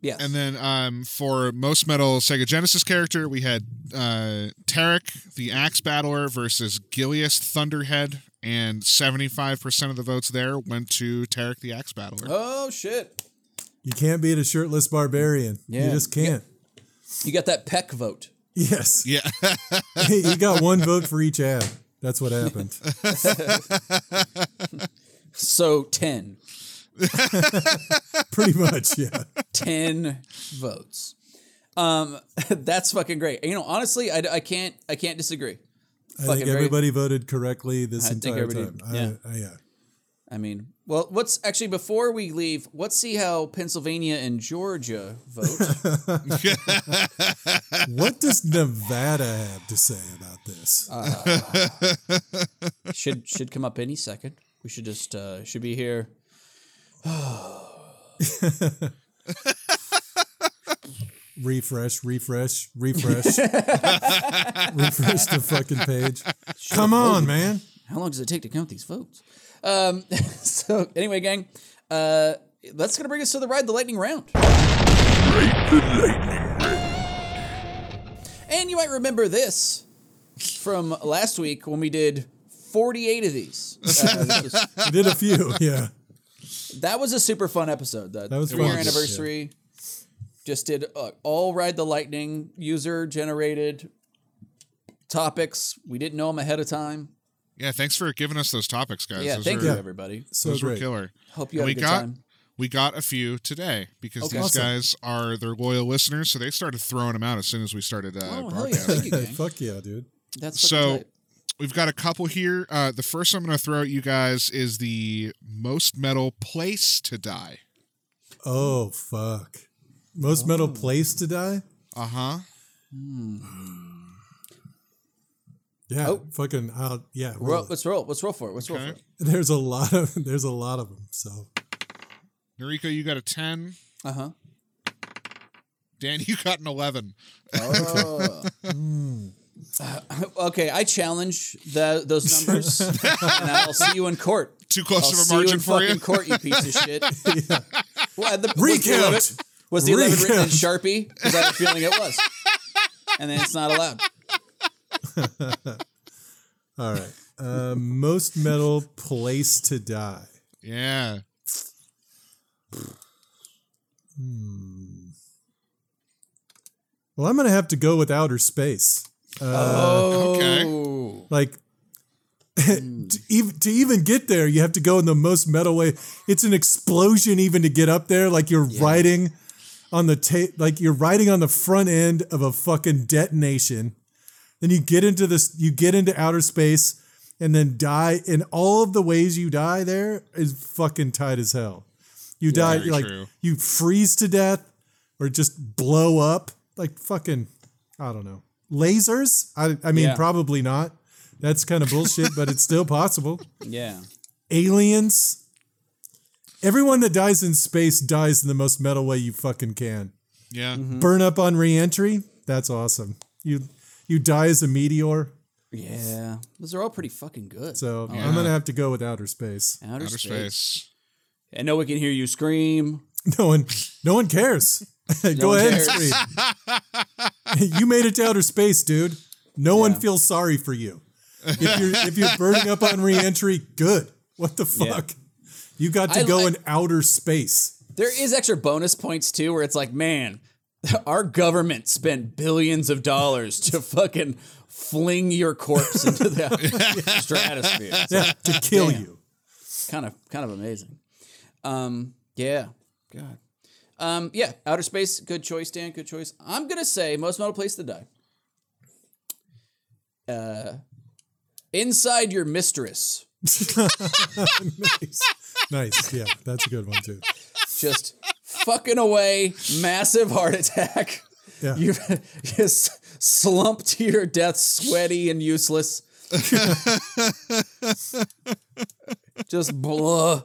yes. And then um, for most metal Sega Genesis character, we had uh, Tarek, the Axe Battler, versus Gilius Thunderhead, and 75% of the votes there went to Tarek, the Axe Battler. oh shit, You can't beat a shirtless barbarian. Yeah. You just can't. you got that peck vote. Yes. Yeah. you got one vote for each ad. That's what happened. So ten. Pretty much, yeah. 10 votes. Um, that's fucking great. You know, honestly, I, I can't I can't disagree. I Fucking think very- everybody voted correctly this I entire time. yeah. I, I, yeah. I mean, well, let's actually before we leave, let's see how Pennsylvania and Georgia vote. What does Nevada have to say about this? should should come up any second. We should just uh should be here. refresh, refresh, refresh. refresh the fucking page. Come on, man. How long does it take to count these votes? Um, so anyway, gang, uh, that's gonna bring us to the ride the lightning round. Ride the lightning round. And you might remember this from last week when we did 48 of these. Uh, We did a few, yeah. that was a super fun episode. The That was three year fun, anniversary. Just did uh, all ride the lightning user generated topics. We didn't know them ahead of time. Yeah, thanks for giving us those topics, guys. Yeah, those thank were, you everybody. So Those were great. killer. Hope you had we a good got time. we got a few today because Okay. these Awesome. guys are they're loyal listeners, so they started throwing them out as soon as we started uh, Oh hell yeah! broadcasting. Thank you. Fuck yeah, dude. That's So- tight. we've got a couple here. Uh, the first I'm going to throw at you guys is the most metal place to die. Oh fuck! Most metal place to die. Uh huh. Yeah, Oh. fucking. Uh, yeah, Roll, roll it. let's roll. Let's roll for it. Let's roll for it. there's a lot of there's a lot of them. So Noriko, you got a 10. Uh huh. Dan, you got an 11. Oh. okay, I challenge the, those numbers, and I'll see you in court. Too close I'll of a see you margin in for you. court, you piece of shit. Well, the, was the Recount! 11 Was the 11 written in Sharpie? Because I have a feeling it was. And then it's not allowed. all right, uh, most metal place to die. Yeah. Hmm. Well, I'm gonna have to go with outer space. Okay. Oh. Like to even to even get there, you have to go in the most metal way. It's an explosion even to get up there. Like you're riding on the ta- like you're riding on the front end of a fucking detonation. Then you get into this, you get into outer space, and then die. And all of the ways you die there is fucking tight as hell. You die like true. you freeze to death, or just blow up. Like fucking, I don't know. Lasers? I I mean, Yeah. probably not. That's kind of bullshit, but it's still possible. Yeah. Aliens. Everyone that dies in space dies in the most metal way you fucking can. Yeah. Mm-hmm. Burn up on reentry. That's awesome. You you die as a meteor. Yeah. Those are all pretty fucking good. So oh, I'm gonna have to go with outer space. outer, Outer space. space. And no one can hear you scream. No one no one cares. go one ahead cares. and scream. you made it to outer space, dude. No one Yeah. feels sorry for you. If you're if you're burning up on reentry, good. What the Yeah. fuck? You got to I go like- in outer space. There is extra bonus points too, where it's like, man, our government spent billions of dollars to fucking fling your corpse into the stratosphere. It's Yeah, to kill Damn. you. kind of kind of amazing. Um, yeah, God. Um, yeah, outer space, good choice, Dan. Good choice. I'm gonna say most metal place to die. Uh, inside your mistress, nice. Nice. Yeah, that's a good one too. just fucking away, massive heart attack. Yeah. You just slump to your death, sweaty and useless. just blah.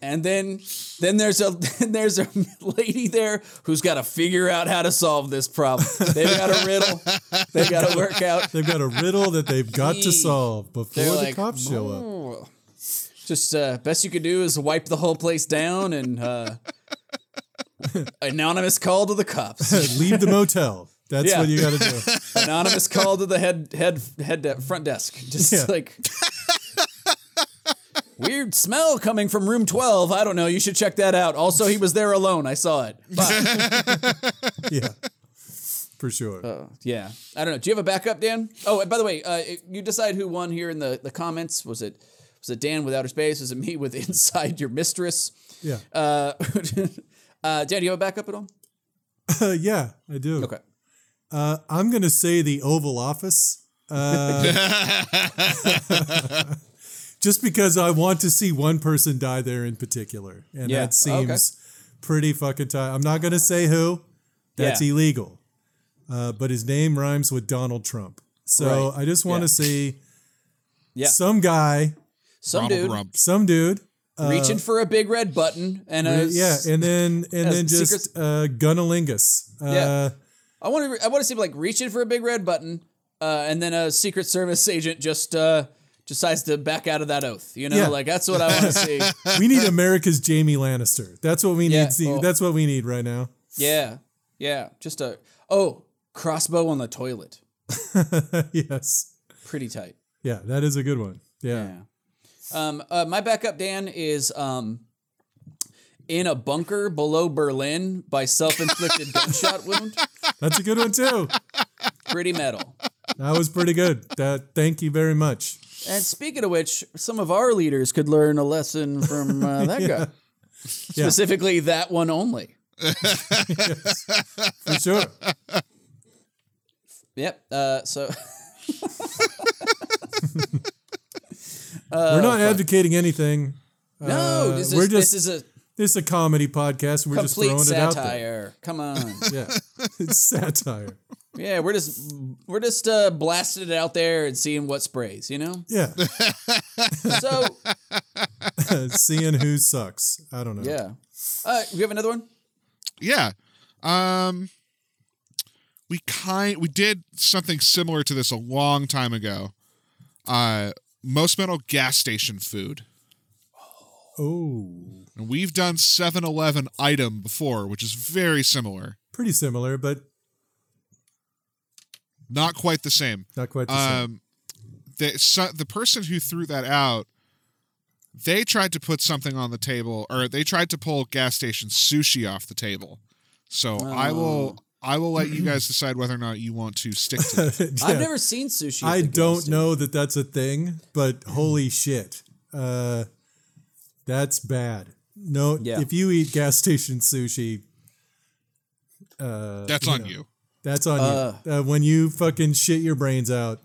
And then then there's a then there's a lady there who's got to figure out how to solve this problem. They've got a riddle. They've got to work out. They've got a riddle that they've got to solve before They're the like, cops show up. Just uh, best you could do is wipe the whole place down and uh, anonymous call to the cops. Leave the motel. That's Yeah. what you got to do. anonymous call to the head head head de- front desk. Just Yeah. like weird smell coming from room twelve. I don't know. You should check that out. Also, he was there alone. I saw it. Bye. Yeah, for sure. Uh, yeah, I don't know. Do you have a backup, Dan? Oh, and by the way, uh, you decide who won here in the the comments. Was it was it Dan with outer space? Was it me with inside your mistress? yeah, Uh, uh, Dan, do you have a backup at all? yeah, I do. Okay. Uh, I'm gonna say the Oval Office. Uh, just because I want to see one person die there in particular, and Yeah. that seems Okay. pretty fucking tight. I'm not gonna say who. That's Yeah. illegal. Uh, but his name rhymes with Donald Trump, so Right. I just want to Yeah. see Yeah. some guy, Some Ronald dude Rump. some dude. Reaching for a big red button and a yeah, and then and then just uh, Gunnalingus. Uh, Yeah. I want to. I want to see like reaching for a big red button, uh, and then a Secret Service agent just uh, decides to back out of that oath. You know, Yeah. like that's what I want to see. we need America's Jamie Lannister. That's what we need. Yeah, see- well- that's what we need right now. Yeah, yeah. Just a oh crossbow on the toilet. yes. Pretty tight. Yeah, that is a good one. Yeah. Yeah. Um, uh, my backup, Dan, is um, in a bunker below Berlin by self-inflicted gunshot wound. That's a good one too. Pretty metal. That was pretty good. That thank you very much. And speaking of which, some of our leaders could learn a lesson from uh, that guy. Specifically, that one only. For sure. Yep. Uh, so we're not advocating anything. No, Uh, this we're just- this is a This is a comedy podcast. We're just complete throwing it out there. Come on. Yeah, it's satire. yeah, we're just we're just uh, blasting it out there and seeing what sprays, you know? Yeah, So seeing who sucks. I don't know. yeah. Uh you have another one? Yeah. Um we kind we did something similar to this a long time ago. Uh most metal gas station food. Oh, And we've done 7-Eleven item before, which is very similar. pretty similar, but Not quite the same. not quite the same. Um the so, the person who threw that out they tried to put something on the table or they tried to pull gas station sushi off the table. So I will I will let you guys decide whether or not you want to stick to it. Yeah. I've never seen sushi. I don't know that that's a thing, but holy shit, uh, that's bad. No, Yeah. if you eat gas station sushi, uh, That's on you. that's on Uh. you. Uh, when you fucking shit your brains out,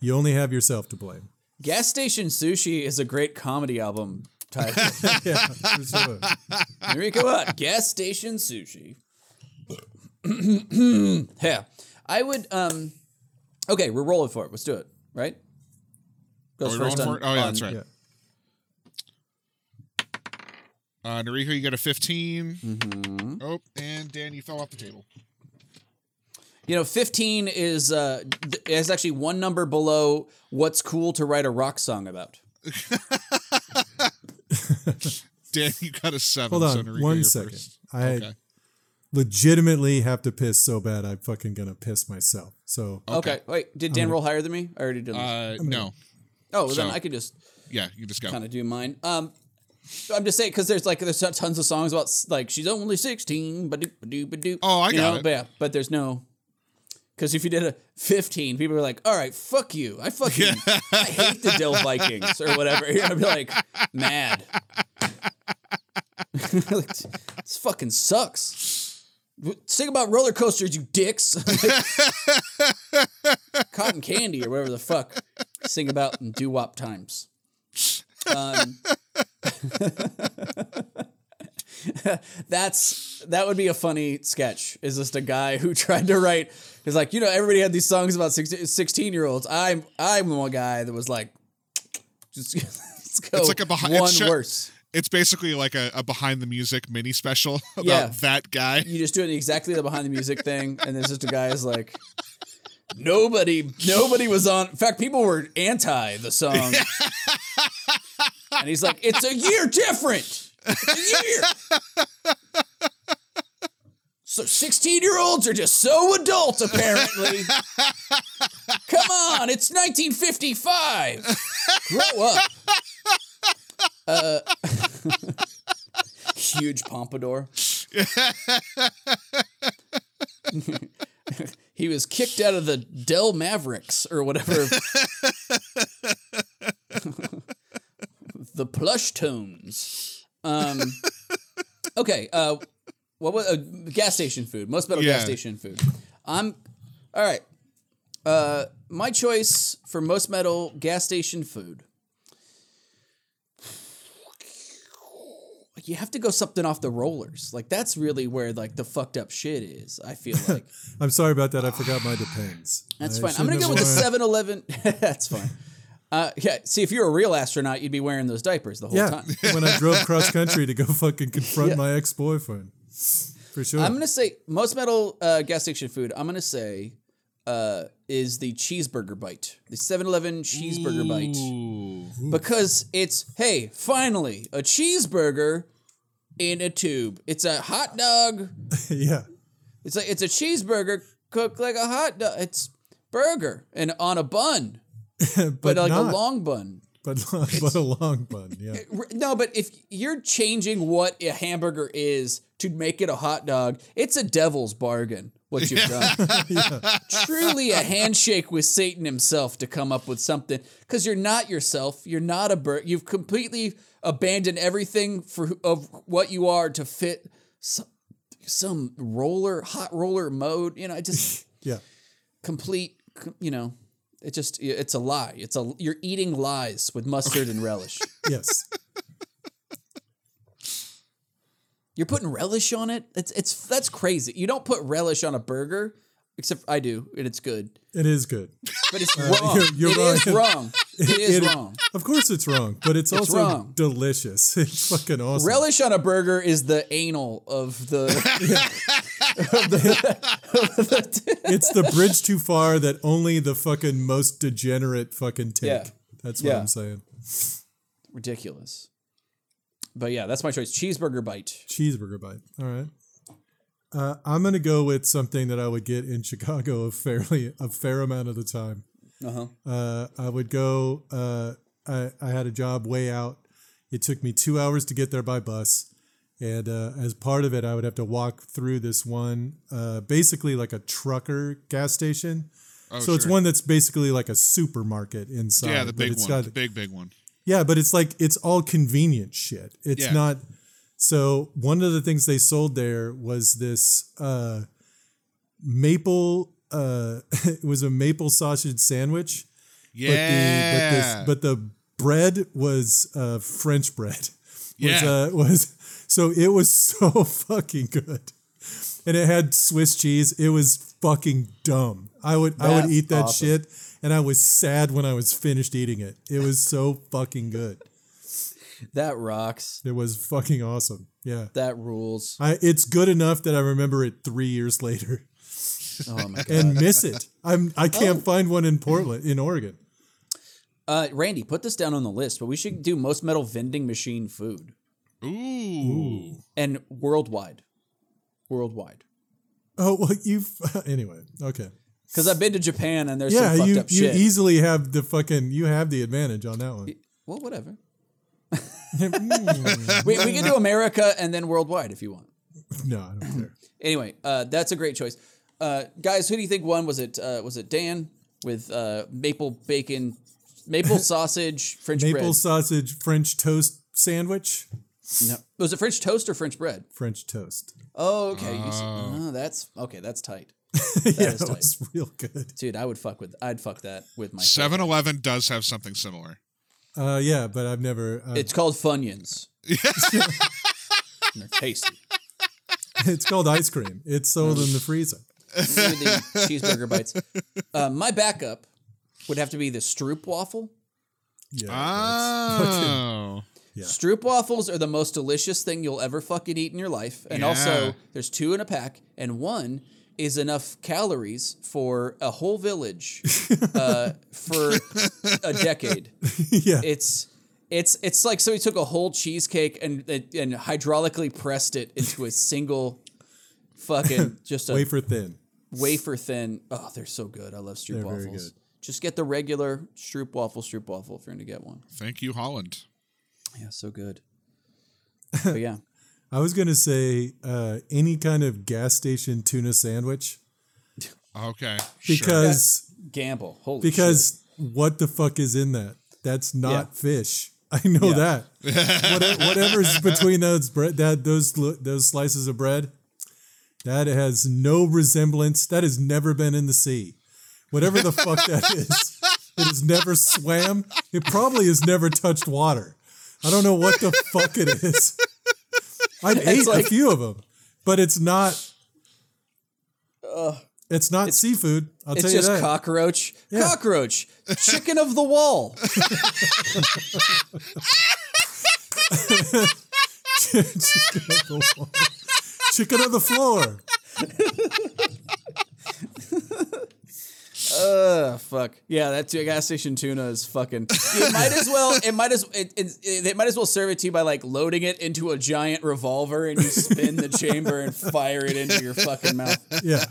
you only have yourself to blame. Gas Station Sushi is a great comedy album title. Yeah, for sure. Enrico what? Gas Station Sushi. yeah. I would um Okay, we're rolling for it. Let's do it. Right? Goes Are we rolling on- for it? Oh, yeah, on- that's right. Yeah. Uh, Nariko, you got a 15. Mm-hmm. Oh, and Dan, you fell off the table. You know, 15 is uh th- is actually one number below what's cool to write a rock song about. Dan, you got a 7. Hold so on Nariko, one you're first. I Okay. Legitimately have to piss so bad I'm fucking gonna piss myself. So Okay. Wait, did Dan roll higher than me? I already did. Uh, no. oh, well, then I could just Yeah, you just go. kind of do mine. Um, I'm just saying because there's like there's tons of songs about like she's only 16, but do ba do. Oh, I you got know, it. But yeah, but there's no. Because if you did a 15, people are like, "All right, fuck you. I fucking I hate the Dill Vikings or whatever." You're gonna be like mad. Like, this fucking sucks. Sing about roller coasters, you dicks. Cotton candy or whatever the fuck. Sing about in doo wop times. Um, that's that would be a funny sketch. Is just a guy who tried to write? Is like you know everybody had these songs about 16 year olds. I'm I'm the one guy that was like, just let's go. It's like a behind, one it's sho- worse. It's basically like a, a behind the music mini special about Yeah. that guy. You just do it exactly the behind the music thing, and there's just a guy is like. Nobody, nobody was on. In fact, people were anti the song, and he's like, "It's a year different. It's a year." So sixteen-year-olds are just so adult, apparently. Come on, it's 1955. Grow up. Uh, huge pompadour. he was kicked out of the Dell Mavericks or whatever. the plush tones. Um, okay. Uh, what was uh, gas station food? Most metal gas station food. I'm all right. Uh, my choice for most metal gas station food. You have to go something off the rollers. Like that's really where like the fucked up shit is. I feel like. I'm sorry about that. I forgot my depends. That's I fine. I'm gonna go with the 7-Eleven. That's fine. Uh, yeah. See, if you're a real astronaut, you'd be wearing those diapers the whole Yeah, time. when I drove cross country to go fucking confront my ex boyfriend. For sure. I'm gonna say most metal uh, gas station food. I'm gonna say uh, is the cheeseburger bite, the 7-Eleven cheeseburger bite, because it's hey, finally a cheeseburger in a tube. It's a hot dog. yeah. It's like it's a cheeseburger cooked like a hot dog. It's burger and on a bun, but, but, like not, a long bun. but, but a long bun. Yeah. No, but if you're changing what a hamburger is to make it a hot dog, it's a devil's bargain. What you've done, truly a handshake with Satan himself to come up with something. Because you're not yourself. You're not a bird. You've completely abandoned everything for of what you are to fit some, some roller, hot roller mode. You know, I just Yeah. complete. You know, It just it's a lie. It's a you're eating lies with mustard and relish. Yes. You're putting relish on it. It's it's that's crazy. You don't put relish on a burger, except I do, and it's good. It is good. But it's uh, wrong. you're- you're It is right. wrong. It is It- wrong. Of course it's wrong, but it's, also wrong. delicious. It's fucking awesome. Relish on a burger is the anal of the. It's the bridge too far that only the fucking most degenerate fucking take. Yeah. That's what Yeah. I'm saying. ridiculous. But yeah, that's my choice. Cheeseburger bite. Cheeseburger bite. All right. Uh, I'm gonna go with something that I would get in Chicago a fairly a fair amount of the time. Uh-huh. Uh, I would go. Uh, I, I had a job way out. It took me two hours to get there by bus, and uh, as part of it, I would have to walk through this one, uh, basically like a trucker gas station. Oh, so it's one that's basically like a supermarket inside. Yeah, the big it's one. got- the big, big one. yeah, but it's like it's all convenient shit. It's Yeah. not. So one of the things they sold there was this uh, maple. Uh, it was a maple sausage sandwich. Yeah. But the, but, this, but the bread was uh, French bread. Was, Yeah. uh, was so it was so fucking good, and it had Swiss cheese. It was fucking dumb. I would I would eat that awesome. shit, and I was sad when I was finished eating it. It was so fucking good. That rocks. It was fucking awesome. Yeah. That rules. I, it's good enough that I remember it three years later Oh my god. and miss it. I'm I can't Oh. find one in Portland in Oregon. Uh, Randy, put this down on the list, but we should do most metal vending machine food Ooh. and worldwide. Worldwide. Oh well, you've anyway. Okay. Because I've been to Japan and there's Yeah, some fucked you up you shit. easily have the fucking you have the advantage on that one. well, whatever. We, we can do America and then worldwide if you want. no, I don't care. Anyway, uh, that's a great choice. Uh, guys, who do you think won? Was it uh, was it Dan with uh, maple bacon, maple sausage, French Maple bread? sausage French toast sandwich. No. Was it French toast or French bread? French toast. Oh, okay. You see, oh, that's okay. That's tight, yeah, is it was real good. dude. I would fuck with. I'd fuck that with my. 7 Eleven does have something similar. Uh, yeah, but I've never. Uh, It's called Funyuns. They're tasty. it's called ice cream. It's sold in the freezer. The cheeseburger bites. Uh, my backup would have to be the Stroop waffle. Yeah. Oh. Yeah. Stroop waffles are the most delicious thing you'll ever fucking eat in your life. And Yeah. also, there's two in a pack, and one is enough calories for a whole village uh, for a decade. yeah. It's it's it's like somebody took a whole cheesecake and and hydraulically pressed it into a single fucking just a Wafer thin. wafer thin. Oh, they're so good. I love Stroop They're very waffles. good. Just get the regular Stroop waffle, Stroop waffle if you're going to get one. Thank you, Holland. Yeah, so good. But yeah. I was gonna say uh, any kind of gas station tuna sandwich Okay. sure. because Gamble. Holy because what the fuck is in that? That's not Yeah. fish. I know Yeah. that. What- whatever's between those bread, that those those slices of bread, that has no resemblance. That has never been in the sea. Whatever the fuck that is, it has never swam. It probably has never touched water. I don't know what the fuck it is. I've ate like- a few of them, but it's not. it's not seafood. I'll tell you that. It's just cockroach. Yeah. Cockroach. Chicken of the wall. Chicken on the floor. Uh, fuck. Yeah, that t- gas station tuna is fucking. It might as well. It might as. It, it, it, they might as well serve it to you by like loading it into a giant revolver and you spin the chamber and fire it into your fucking mouth. Yeah,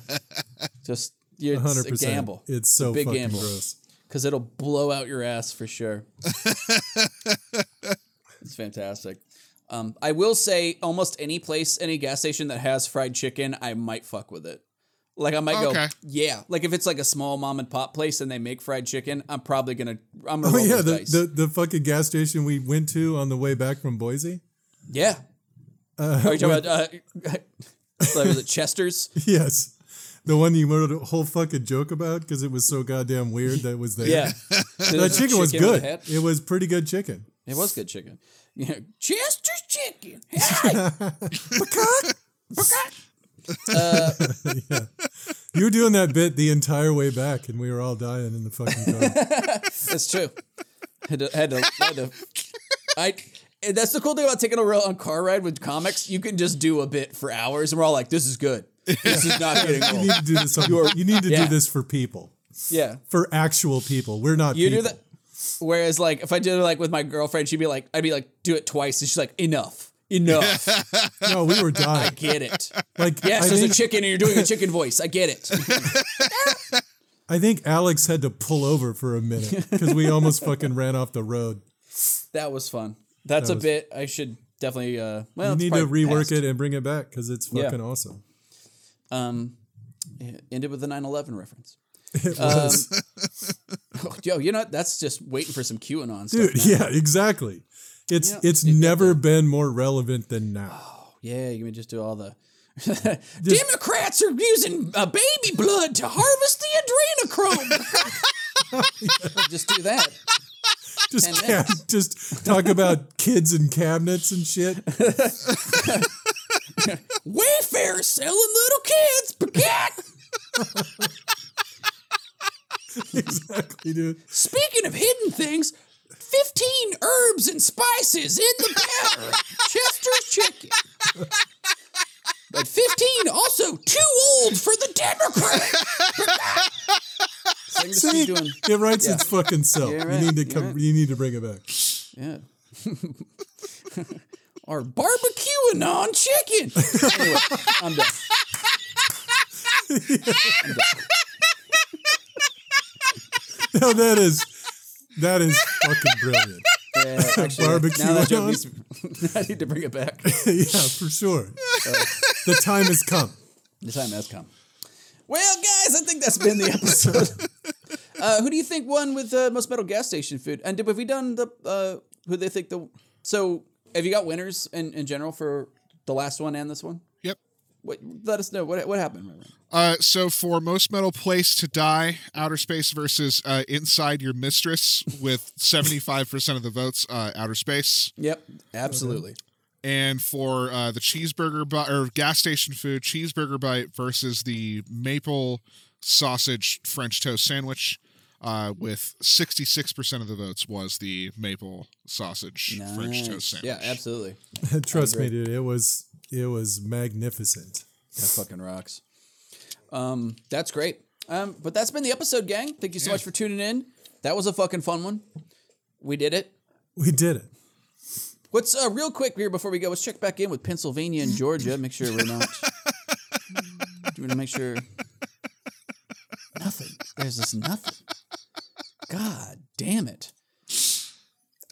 Just yeah, it's hundred a percent. gamble. It's so big fucking gamble. gross. because it'll blow out your ass for sure. it's fantastic. Um, I will say, almost any place, any gas station that has fried chicken, I might fuck with it. Like I might Okay. go, yeah. Like if it's like a small mom and pop place and they make fried chicken, I'm probably gonna. I'm gonna Oh roll yeah, the, dice. the the fucking gas station we went to on the way back from Boise. yeah. Uh, Are you talking about? Uh, what was it Chester's? yes, the one you wrote a whole fucking joke about because it was so goddamn weird that was there. Yeah, that chicken was Chicken with good. It was pretty good chicken. It was good chicken. Yeah, Chester's chicken. Hey, You were doing that bit the entire way back, and we were all dying in the fucking car. that's true. Had to, had to, had to. I. and That's the cool thing about taking a real on car ride with comics. You can just do a bit for hours, and we're all like, "This is good. This is not getting you need to do this. On, you need to yeah. do this for people, Yeah, for actual people. We're not. you do people. that. Whereas, like, if I did it like with my girlfriend, she'd be like, I'd be like, "Do it twice," and she's like, "Enough, enough." No, we were dying. I get it? Like, Yes, I there's think, a chicken, and you're doing a chicken voice. I get it. I think Alex had to pull over for a minute because we almost fucking ran off the road. That was fun. That's a was- bit I should definitely. uh Well, You it's need to rework past. it and bring it back because it's Yeah. fucking awesome. Um, it ended with a 9/11 reference. It was. Yo, you know that's just waiting for some QAnon stuff. Dude, man. yeah, exactly. It's Yeah, it's it- it- never been more relevant than now. Yeah, you can just do all the. Democrats are using uh, baby blood to harvest the adrenochrome. just do that. Just 10 just talk about kids and cabinets and shit. Wayfair selling little kids baguette. exactly, dude. Speaking of hidden things, 15 herbs and spices in the batter. Chester's chicken. But 15 also too old for the Democrat. Sing See, doing, it writes Yeah. its fucking self. You're you need to come. right. You need to bring it back. yeah. Or barbecuing on chicken. Anyway, I'm done. No, that is that is fucking brilliant. Yeah, actually, Barbecue now that joke on? needs to- I need to bring it back. yeah, for sure. the time has come. The time has come. Well, guys, I think that's been the episode. uh, who do you think won with uh, most metal gas station food? And did, have we done the uh, who they think the? So have you got winners in, in general for the last one and this one? Yep. What, let us know what what happened. Uh, so for most metal place to die, outer space versus uh, inside your mistress with 75% of the votes, uh, outer space. Yep, absolutely. And for uh, the cheeseburger bite or gas station food, cheeseburger bite versus the maple sausage French toast sandwich. Uh, with 66% of the votes was the maple sausage French toast sandwich. Yeah, absolutely. Trust me, dude. It was it was magnificent. That fucking rocks. Um, that's great. Um, but that's been the episode, gang. Thank you so Yeah. much for tuning in. That was a fucking fun one. We did it. We did it. What's uh, real quick here before we go? Let's check back in with Pennsylvania and Georgia. Make sure we're not. Do we want to make sure? Nothing. There's just nothing. God damn it.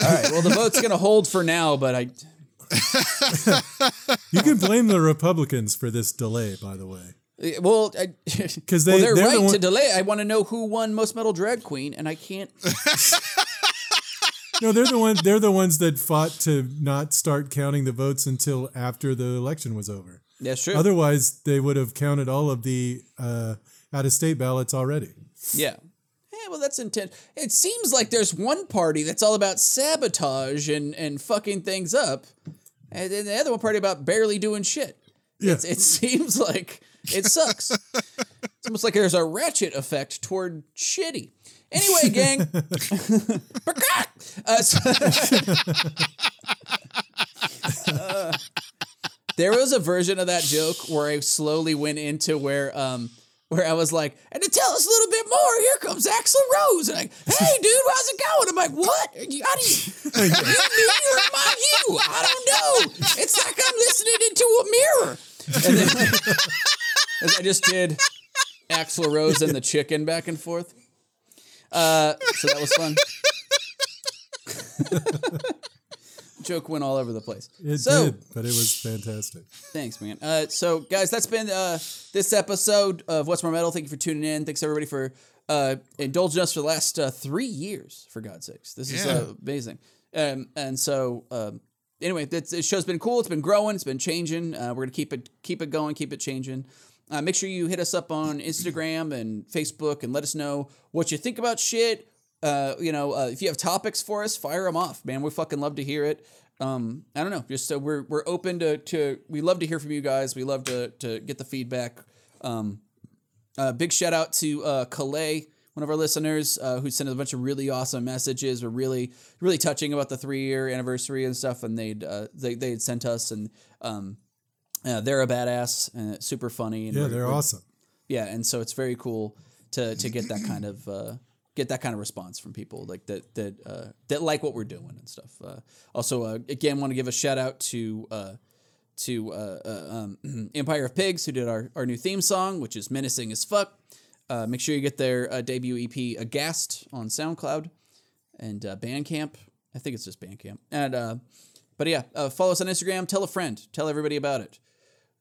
All right. Well, the vote's gonna hold for now, but I. You can blame the Republicans for this delay, by the way. Well, I, 'Cause well, they- they're, they're the right to delay. I want to know who won most metal drag queen, and I can't. No, they're the ones. They're the ones that fought to not start counting the votes until after the election was over. That's true. Otherwise, they would have counted all of the uh, out-of-state ballots already. Yeah. Yeah, well, that's intense. It seems like there's one party that's all about sabotage and, and fucking things up, and then the other one party about barely doing shit. Yeah. It's, it seems like it sucks. it's almost like there's a ratchet effect toward shitty. Anyway, gang. uh, so- Uh, there was a version of that joke where I slowly went into where um where I was like, and to tell us a little bit more, here comes Axl Rose. And like, hey dude, how's it going? I'm like, what? Are you, how do you, you me or am I you? I don't know. It's like I'm listening into a mirror. And then as I just did Axl Rose and the chicken back and forth. Uh, so that was fun. Joke went all over the place. It so, did, but it was fantastic. Thanks, man. Uh, so, guys, that's been uh, this episode of What's More Metal. Thank you for tuning in. Thanks everybody for uh, indulging us for the last uh, three years. For God's sakes, this is Yeah. uh, amazing. Um, and so, um, anyway, this, this show's been cool. It's been growing. It's been changing. Uh, we're gonna keep it keep it going. Keep it changing. Uh, make sure you hit us up on Instagram and Facebook and let us know what you think about shit. Uh, you know, uh, if you have topics for us, fire them off, man. We fucking love to hear it. Um, I don't know, just so we're we're open to to. We love to hear from you guys. We love to to get the feedback. Um, uh, big shout out to uh, Calais, one of our listeners, uh, who sent us a bunch of really awesome messages. Were really really touching about the three year anniversary and stuff, and they'd uh, they they had sent us and um, uh, they're a badass and super funny. And Yeah, they're awesome. yeah, and so it's very cool to to get that kind of uh, get that kind of response from people like that that uh, that like what we're doing and stuff. Uh, also, uh, again, want to give a shout out to. Uh, to uh, uh, um, Empire of Pigs, who did our, our new theme song, which is menacing as fuck. Uh, make sure you get their debut EP, Aghast, on SoundCloud and uh, Bandcamp. I think it's just Bandcamp. And uh, but yeah, uh, follow us on Instagram. Tell a friend. Tell everybody about it.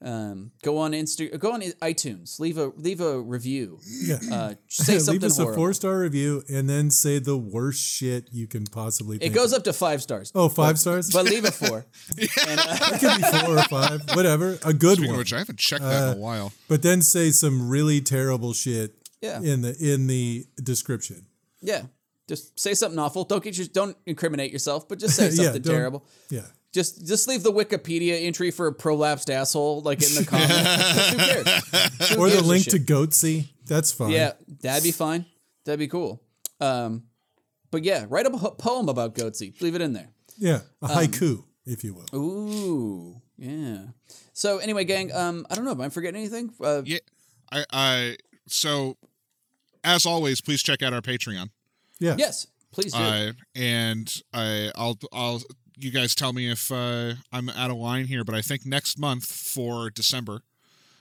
Um, go on Insta. Go on iTunes. Leave a leave a review. Yeah. Uh, say something Leave us a four star review and then say the worst shit you can possibly. It think goes of. up to five stars. Oh, five stars. but leave it four. and, uh, it could be four or five, whatever. A good Speaking one. which, I haven't checked that Uh, in a while. but then say some really terrible shit Yeah. in the in the description. yeah, just say something awful. Don't get your don't incriminate yourself, but just say something don't- terrible. Yeah. Just just leave the Wikipedia entry for a prolapsed asshole like in the comment. Who cares? Who Or the link to Goatse. That's fine. Yeah, that'd be fine. That'd be cool. Um, but yeah, write a poem about Goatse. Leave it in there. Yeah. Um, A haiku, if you will. Ooh, yeah. So anyway, gang, um, I don't know. Am I forgetting anything? Uh, Yeah, I, I so as always, please check out our Patreon. Yeah. Yes, please do. Uh, and I, I'll, I'll, you guys tell me if uh, I'm out of line here, but I think next month for December,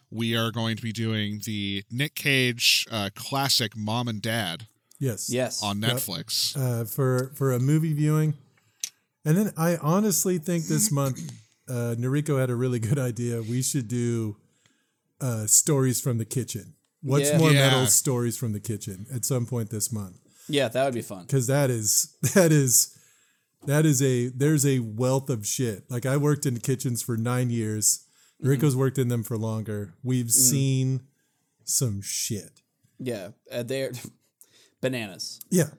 we are going to be doing the Nick Cage uh, classic "Mom and Dad" Yes. yes. on Yep. Netflix. Uh, for for a movie viewing, and then I honestly think this month, uh, Noriko had a really good idea. We should do uh, stories from the kitchen. What's Yeah. more Yeah. metal stories from the kitchen at some point this month? Yeah, that would be fun. because that is that is that is a there's a wealth of shit. Like I worked in kitchens for nine years. Rico's worked in them for longer. We've seen some shit. Yeah, uh, they're bananas. Yeah,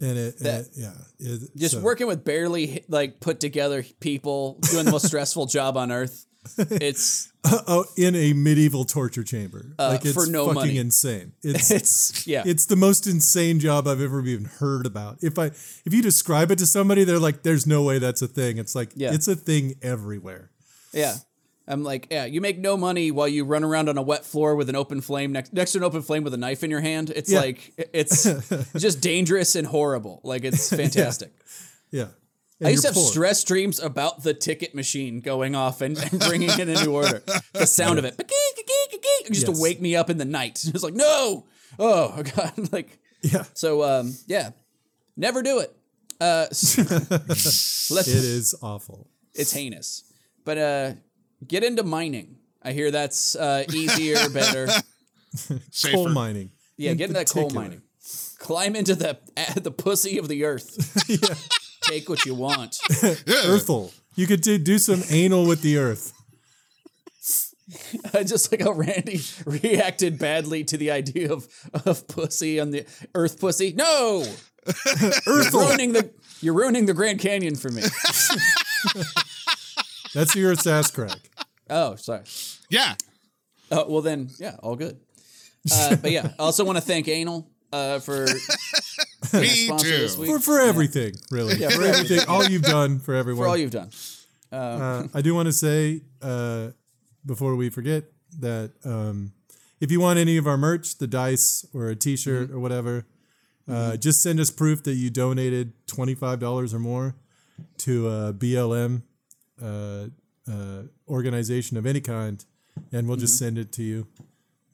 and it, and it- yeah, it- Just so- working with barely like put together people doing the most stressful job on earth. It's oh, in a medieval torture chamber. like it's Uh, for no fucking money. insane. It's it's yeah. it's the most insane job I've ever even heard about. If I if you describe it to somebody, they're like, "There's no way that's a thing." It's like Yeah. it's a thing everywhere. Yeah. I'm like, yeah, you make no money while you run around on a wet floor with an open flame next next to an open flame with a knife in your hand. It's Yeah. like it's just dangerous and horrible. Like it's fantastic. Yeah. I used to have poor. stress dreams about the ticket machine going off and, and bringing in a new order. The sound of it, it used Yes. to wake me up in the night. It's like, no, oh god, like Yeah. so. Um, yeah, never do it. Uh, let's, It is awful. it's heinous. But uh, get into mining. I hear that's uh, easier, better. Safer. Coal mining. Yeah, in get into that coal mining. Climb into the the pussy of the earth. Take what you want. Earthal. You could do, do some anal with the earth. I just like how Randy reacted badly to the idea of of pussy on the earth pussy. No, you're ruining the you're ruining the Grand Canyon for me. That's the earth's ass crack. Oh, sorry. Yeah. Oh, well then, yeah, all good. Uh, but yeah, I also want to thank Anal uh, for being Me too. For, for everything, really. Yeah, for everything. All you've done for everyone. for all you've done. Uh, I do want to say uh, before we forget that um, if you want any of our merch, the dice or a T-shirt Mm-hmm. or whatever, uh, just send us proof that you donated twenty five dollars or more to a BLM uh, uh, organization of any kind, and we'll just send it to you.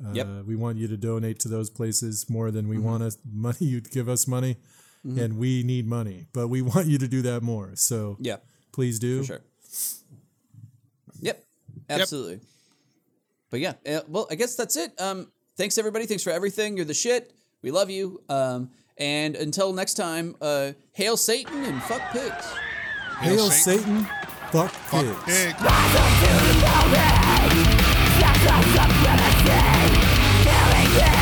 Uh, yep. We want you to donate to those places more than we mm-hmm. want us money. You'd give us money, mm-hmm. and we need money, but we want you to do that more. So yeah, please do. For sure. Yep. Absolutely. Yep. But yeah, eh, well, I guess that's it. Um, thanks everybody. Thanks for everything. You're the shit. We love you. Um, and until next time, uh, hail Satan and fuck pigs. Hail, hail Satan. Satan. fuck, fuck pigs. pigs.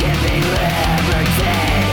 Give me liberty